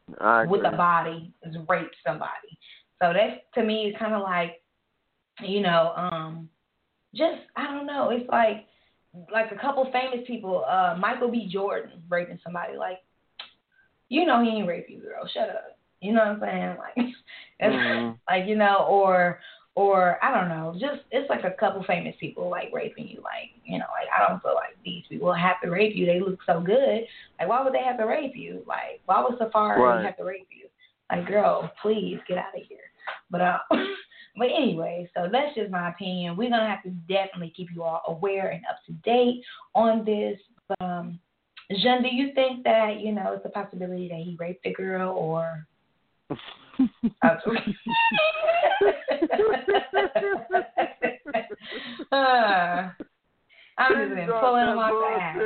with a body has raped somebody. So that's to me is kind of like, you know, um, just I don't know. It's like like a couple famous people, uh, Michael B. Jordan raping somebody. Like, you know, he ain't rape you, girl. Shut up. You know what I'm saying? Like, Mhm. like you know, or or I don't know. Just it's like a couple famous people like raping you. Like, you know, like I don't feel like these people have to rape you. They look so good. Like, why would they have to rape you? Like, why would Safari Right. have to rape you? Like, girl, please get out of here. But uh, but anyway, so that's just my opinion. We're gonna have to definitely keep you all aware and up to date on this. But, um, Jean, do you think that you know it's a possibility that he raped the girl or? uh, I'm just been pulling him off the ass.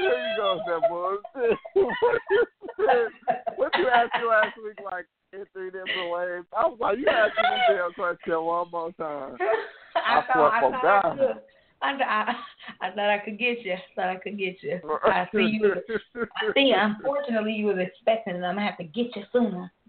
There you go, that bullshit. what you said, what you asked me last week, like in three different ways. I was like, you asked me the damn question one more time. I I thought I thought I could. I, I, I thought I could get you. I Thought I could get you. I see you. I see. Unfortunately, you was expecting it. I'm gonna have to get you sooner.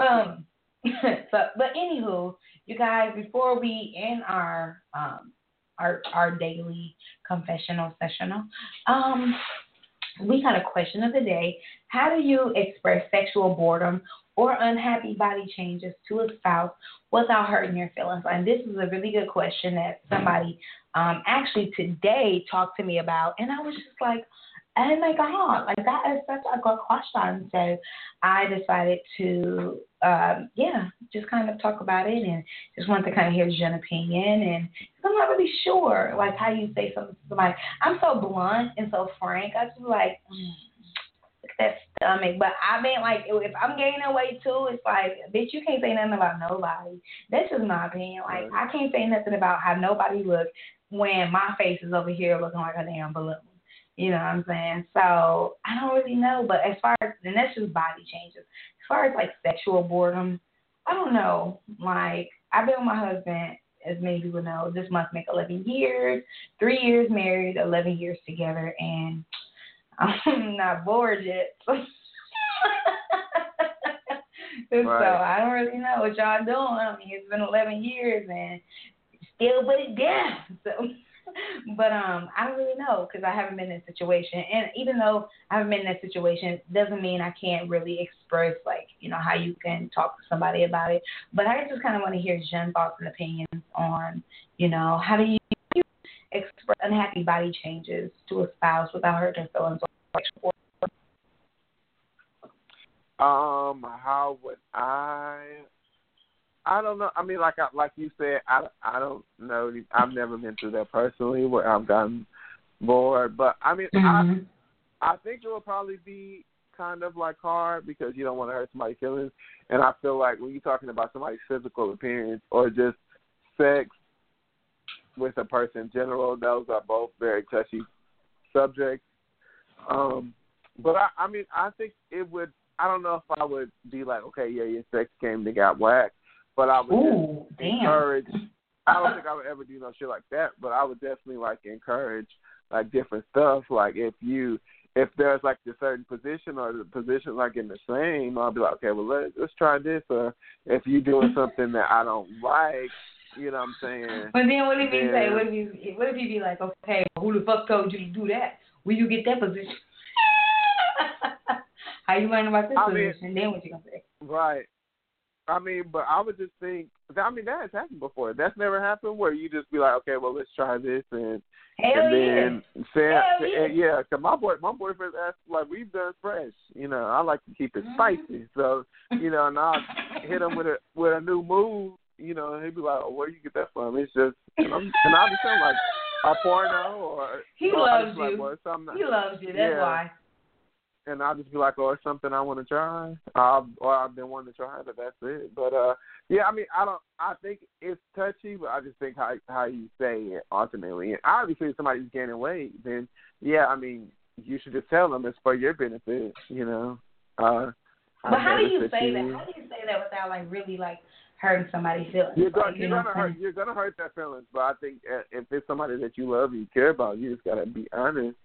Um, so, but anywho, you guys, before we end our um our our daily confessional sessional, um, we got a question of the day. How do you express sexual boredom or unhappy body changes to a spouse without hurting your feelings? And this is a really good question that somebody um, actually today talked to me about, and I was just like, oh my god, like that is such a good question. So I decided to, um, yeah, just kind of talk about it and just wanted to kind of hear Jen's opinion. And I'm not really sure, like how you say something to somebody. I'm so blunt and so frank. I just like. Mm that stomach. But I mean, like, if I'm gaining weight too, it's like, bitch, you can't say nothing about nobody. That's just my opinion. Like, I can't say nothing about how nobody looks when my face is over here looking like a damn balloon. You know what I'm saying? So I don't really know. But as far as, and that's just body changes. As far as like sexual boredom, I don't know. Like, I've been with my husband as many people know, this month make 11 years, three years married, 11 years together, and I'm not bored yet. So Right. I don't really know what y'all doing. I mean, it's been 11 years and still put it down. So, but um, I don't really know because I haven't been in a situation. And even though I haven't been in that situation, doesn't mean I can't really express like you know how you can talk to somebody about it. But I just kind of want to hear Jen's thoughts and opinions on you know how do you express unhappy body changes to a spouse without hurting their feelings. Or Um, how would I? I don't know. I mean, like I, like you said, I I don't know. I've never been through that personally, where I've gotten bored. But I mean, Mhm. I I think it will probably be kind of like hard because you don't want to hurt somebody's feelings. And I feel like when you're talking about somebody's physical appearance or just sex with a person in general, those are both very touchy subjects. Um, but I, I mean, I think it would. I don't know if I would be like, okay, yeah, your sex game they got whacked, but I would Ooh, encourage. I don't think I would ever do no shit like that, but I would definitely like encourage like different stuff. Like if you if there's like a certain position or the position like in the same, I'll be like, okay, well let's let's try this. Or if you're doing something that I don't like, you know what I'm saying? But then what if you say, what if you, what if you be like, okay, who the fuck told you to do that? Where you get that position? How you learn about this I mean- position? then what you gonna say? Right. I mean, but I would just think. I mean, that has happened before. That's never happened where you just be like, okay, well, let's try this, and Hell and yeah. then say, Hell yeah. and yeah, cause my boy, my boyfriend asked like we've done fresh. You know, I like to keep it Mhm. spicy. So you know, and I hit him with a with a new move. You know, he'd be like, oh, where you get that from? It's just, and, I'm, and I'll be saying like a porno or He or I loves just like, you. well, He loves you. That's Yeah. why. and I'll just be like, oh, it's something I want to try, uh, or I've been wanting to try, but that's it. But uh, yeah, I mean, I don't. I think it's touchy, but I just think how how you say it ultimately. And obviously, if somebody's gaining weight, then yeah, I mean, you should just tell them it's for your benefit, you know. Uh, But how do you say that? How do you say that without like really like hurting somebody's feelings. You're gonna, like, you're you know gonna hurt. You're gonna hurt their feelings, but I think if it's somebody that you love, you care about, you just gotta be honest.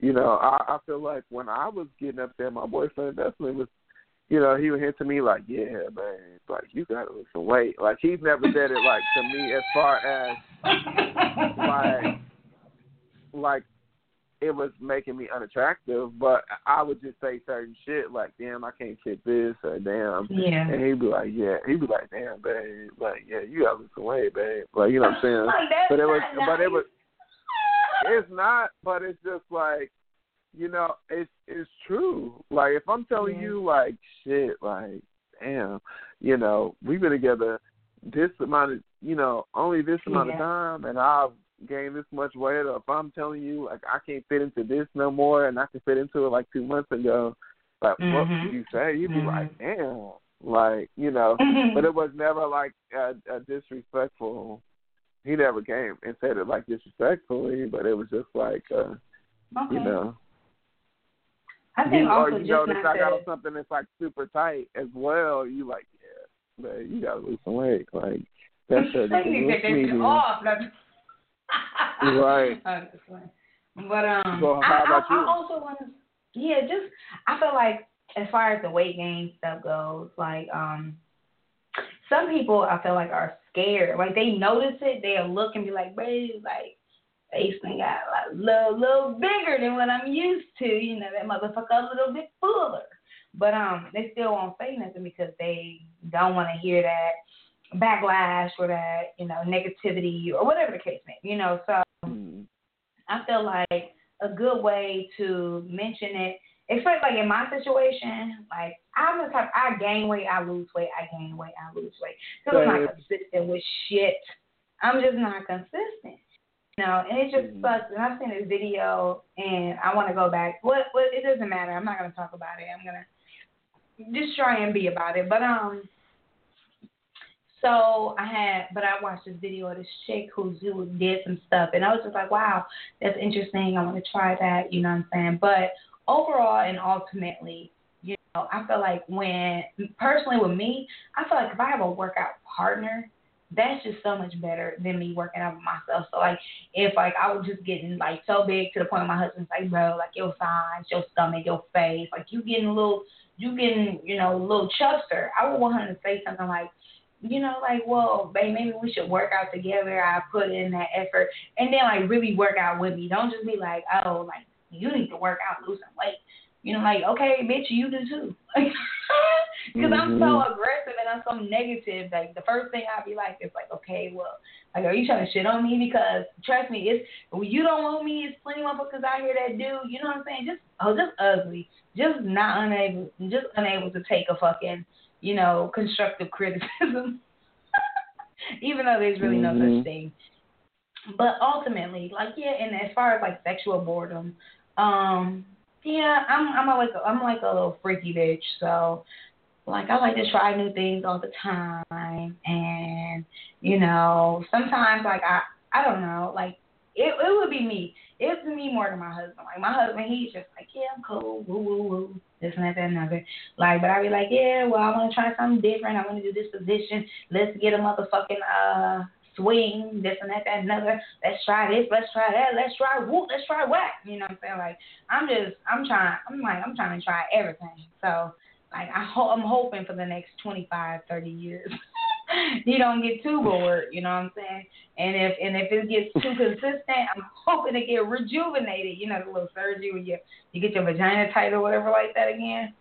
You know, I, I feel like when I was getting up there, my boyfriend definitely was. You know, he would hint to me like, "Yeah, man, like you gotta lose some weight." Like he's never said it like to me as far as like like it was making me unattractive, but I would just say certain shit like, "Damn, I can't kick this," or "Damn," yeah. and he'd be like, "Yeah," he'd be like, "Damn, babe, like, yeah, you lose some weight, babe." Like, you know what I'm saying? Like, but it was, but it was, it's not, but it's just like, you know, it's it's true. Like, if I'm telling Yeah. you, like, shit, like, damn, you know, we've been together this amount of, you know, only this amount of time, and I've gained this much weight. Or if I'm telling you, like, I can't fit into this no more, and I could fit into it like two months ago, like, what Mhm. would you say? You'd be Mhm. like, damn, like, you know. But it was never like a, a disrespectful. He never came and said it like disrespectfully, but it was just like, uh, okay. you know, I think you, or also you just notice not I got on something that's like super tight as well. You like, yeah, man, you gotta lose some weight. Like that shirt is Take a me take that off. Like, Right. I'm just playing. But um, So, I, I? I also want to, yeah, just I feel like as far as the weight gain stuff goes, like um, some people I feel like are scared. Like they notice it, they'll look and be like, babe, like face thing got like a little, little bigger than what I'm used to. You know, that motherfucker a little bit fuller. But um, they still won't say nothing because they don't want to hear that backlash or that you know negativity or whatever the case may. be, You know, so Mm. I feel like a good way to mention it, especially like in my situation, like I'm the type I gain weight, I lose weight, I gain weight, I lose weight. Because I'm not consistent with shit. I'm just not consistent. You know, and it just Mhm. sucks. And I've seen this video and I want to go back. What? What? It doesn't matter. I'm not gonna talk about it. I'm gonna just try and be about it. But um, so I had, but I watched this video of this chick who did some stuff, and I was just like, wow, that's interesting. I want to try that. You know what I'm saying? But overall and ultimately, you know, I feel like when personally with me, I feel like if I have a workout partner, that's just so much better than me working out myself. So like if like I was just getting like so big to the point where my husband's like, bro, like your thighs, your stomach, your face, like you getting a little you getting, you know, a little chubster, I would want him to say something like, you know, like, well, babe, maybe we should work out together. I put in that effort, and then like really work out with me. Don't just be like, oh, like you need to work out, lose some weight. You know, like, okay, bitch, you do too. Because I'm so Mhm. aggressive and I'm so negative. Like the first thing I'd be like is like, okay, well, like, are you trying to shit on me? Because trust me, it's you don't want me, it's plenty of motherfuckers out here that do. You know what I'm saying? Just oh, just ugly, just not unable, just unable to take a fucking, you know, constructive criticism. Even though there's really no Mhm. such thing. But ultimately, like yeah, and as far as like sexual boredom, um, yeah, I'm I'm a, like a, I'm like a little freaky bitch, so like I like to try new things all the time, and you know sometimes like I I don't know like it it would be me. It's me more than my husband. Like my husband, he's just like yeah I'm cool, woo woo woo, this and that, that and another. Like but I be like yeah well I want to try something different. I want to do this position. Let's get a motherfucking uh swing, this and that, that, and another. Let's try this, let's try that, let's try whoop, let's try whack. You know what I'm saying? Like I'm just, I'm trying, I'm like, I'm trying to try everything. So like I ho- I'm hoping for the next 25, 30 years. you don't get too bored, you know what I'm saying? And if and if it gets too consistent, I'm hoping to get rejuvenated. You know, the little surgery where you you get your vagina tight or whatever like that again.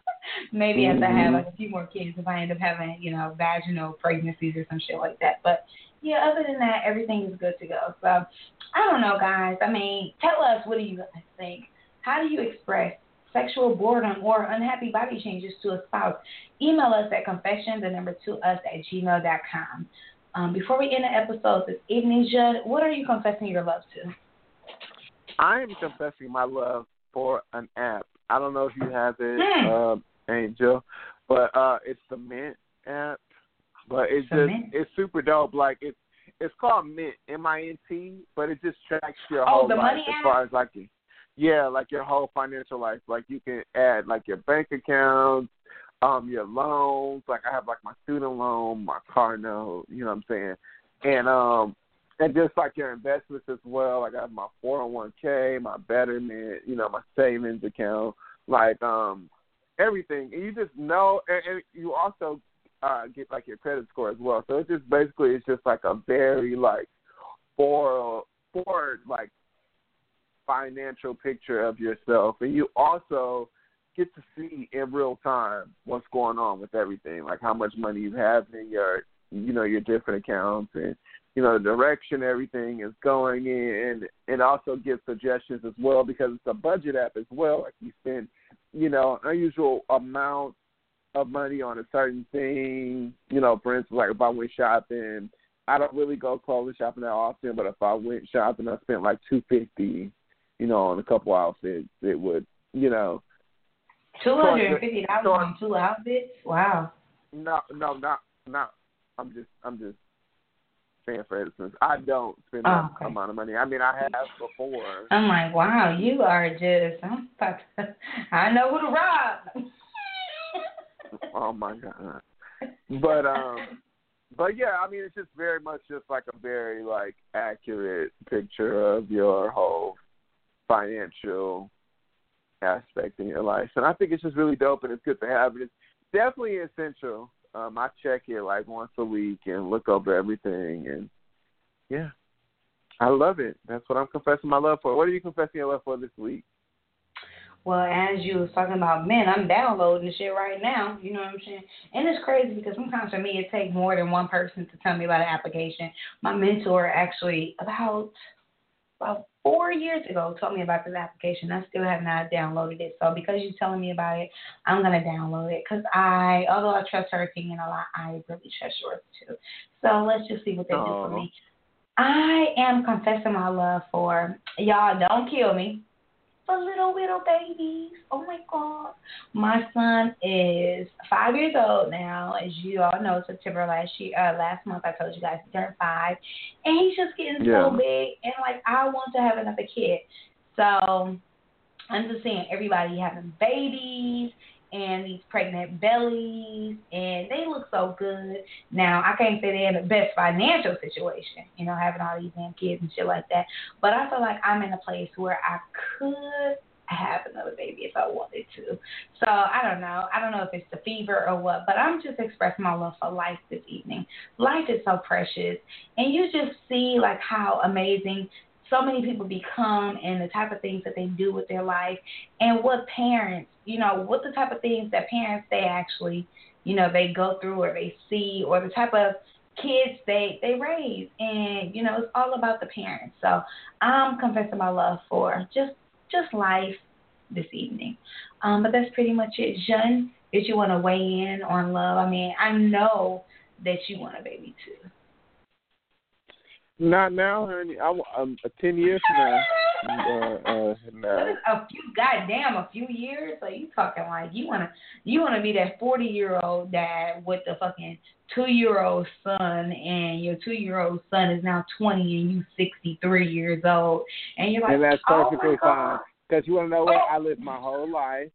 Maybe as I have like a few more kids, if I end up having you know vaginal pregnancies or some shit like that. But yeah, other than that, everything is good to go. So I don't know, guys. I mean, tell us what do you guys think? How do you express sexual boredom or unhappy body changes to a spouse? Email us at confession, the number two us at gmail.com. Um, before we end the episode this evening, Judd, what are you confessing your love to? I am confessing my love for an app. I don't know if you have it, uh, Angel, but uh, it's the Mint app. But it's The just Mint? it's super dope. Like it's it's called Mint M I N T, but it just tracks your Oh, whole the life as far as I like yeah, like your whole financial life. Like you can add like your bank accounts, um your loans. Like I have like my student loan, my car note. You know what I'm saying? And um and just like your investments as well. Like I have my 401k, my Betterment, you know, my savings account, like um everything. And you just know, and, and you also uh get like your credit score as well. So it's just basically it's just like a very like for for like financial picture of yourself, and you also get to see in real time what's going on with everything, like how much money you have in your you know your different accounts and you know the direction everything is going in, and also give suggestions as well because it's a budget app as well. Like you spend you know unusual amount of money on a certain thing. You know, for instance, like if I went shopping, I don't really go clothing shopping that often, but if I went shopping, I spent like two fifty, you know, on a couple outfits. It would, you know, two hundred and fifty dollars on two outfits. Wow. No, no, not not. I'm just, I'm just saying for instance, I don't spend Oh, that okay. amount of money. I mean, I have before. I'm like, wow, you are just. I'm about to, I know who to rob. Oh my god. But um but yeah, I mean it's just very much just like a very like accurate picture of your whole financial aspect in your life. And I think it's just really dope and it's good to have it. It's definitely essential. Um I check it like once a week and look over everything and yeah. I love it. That's what I'm confessing my love for. What are you confessing your love for this week? Well, as you was talking about men, I'm downloading shit right now. You know what I'm saying? And it's crazy because sometimes for me it takes more than one person to tell me about an application. My mentor actually about about four years ago told me about this application. I still have not downloaded it. So because you're telling me about it, I'm gonna download it because I, although I trust her opinion a lot, I really trust yours too. So let's just see what they do for me. I am confessing my love for y'all. Don't kill me for little little babies. Oh my god. My son is five years old now, as you all know, September last year uh last month I told you guys he turned five. And he's just getting Yeah. so big and like I want to have another kid. So I'm just saying everybody having babies and these pregnant bellies and they look so good. Now I can't say they're in the best financial situation, you know, having all these damn kids and shit like that. But I feel like I'm in a place where I could have another baby if I wanted to. So I don't know. I don't know if it's the fever or what, but I'm just expressing my love for life this evening. Life is so precious, and you just see like how amazing so many people become and the type of things that they do with their life and what parents, you know, what the type of things that parents they actually, you know, they go through or they see or the type of kids they they raise. And you know it's all about the parents. So i'm confessing my love for just just life this evening. Um but that's pretty much it. Jean, did you want to weigh in on love? I mean i know that you want a baby too Not now, honey. I'm, I'm uh, ten years from now. Uh, uh, no. a few goddamn a few years so you talking like you want to you want to be that 40 year old dad with the fucking two year old son and your two year old son is now 20 and you 63 years old and you're like and that's oh perfectly my fine. Because you want to know what? I lived my whole life,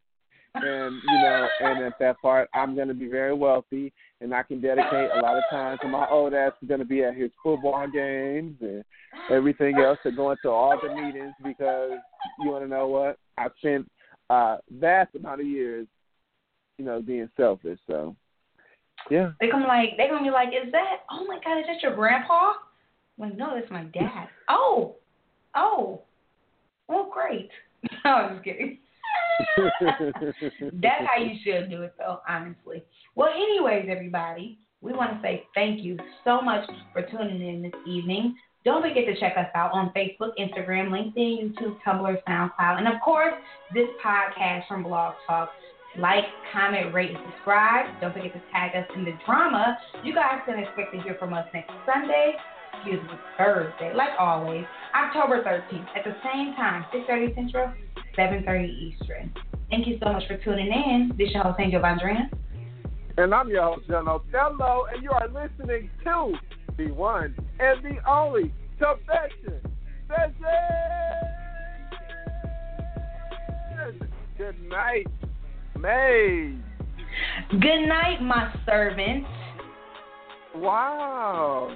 and you know, and at that part, I'm going to be very wealthy, and I can dedicate a lot of time to my old ass. Is going to be at his football games and everything else, to going to all the meetings because you want to know what? I spent a vast amount of years, you know, being selfish. So, yeah. They come like they gonna be like, is that? Oh my God, is that your grandpa? I'm like, no, that's my dad. oh, oh, well, great. no, I'm just kidding. That's how you should do it, though, honestly. Well, anyways, everybody, we want to say thank you so much for tuning in this evening. Don't forget to check us out on Facebook, Instagram, LinkedIn, YouTube, Tumblr, SoundCloud, and of course, this podcast from Blog Talk. Like, comment, rate, and subscribe. Don't forget to tag us in the drama. You guys can expect to hear from us next Sunday, excuse me, Thursday, like always, October 13th, at the same time, 6.30 Central, 7.30 Eastern. Thank you so much for tuning in. This is your host, Angel Vandrian. And I'm your host, John Othello, and you are listening to the one and the only Confession Session. Good night, May. Good night, my servant. Wow.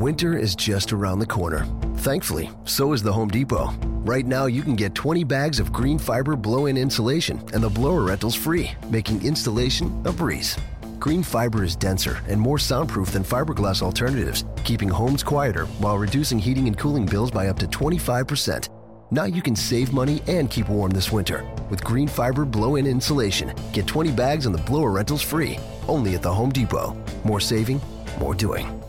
Winter is just around the corner. Thankfully, so is the Home Depot. Right now, you can get 20 bags of GreenFiber blow in insulation and the blower rentals free, making installation a breeze. GreenFiber is denser and more soundproof than fiberglass alternatives, keeping homes quieter while reducing heating and cooling bills by up to 25%. Now you can save money and keep warm this winter with GreenFiber blow in insulation. Get 20 bags and the blower rentals free, only at the Home Depot. More saving, more doing.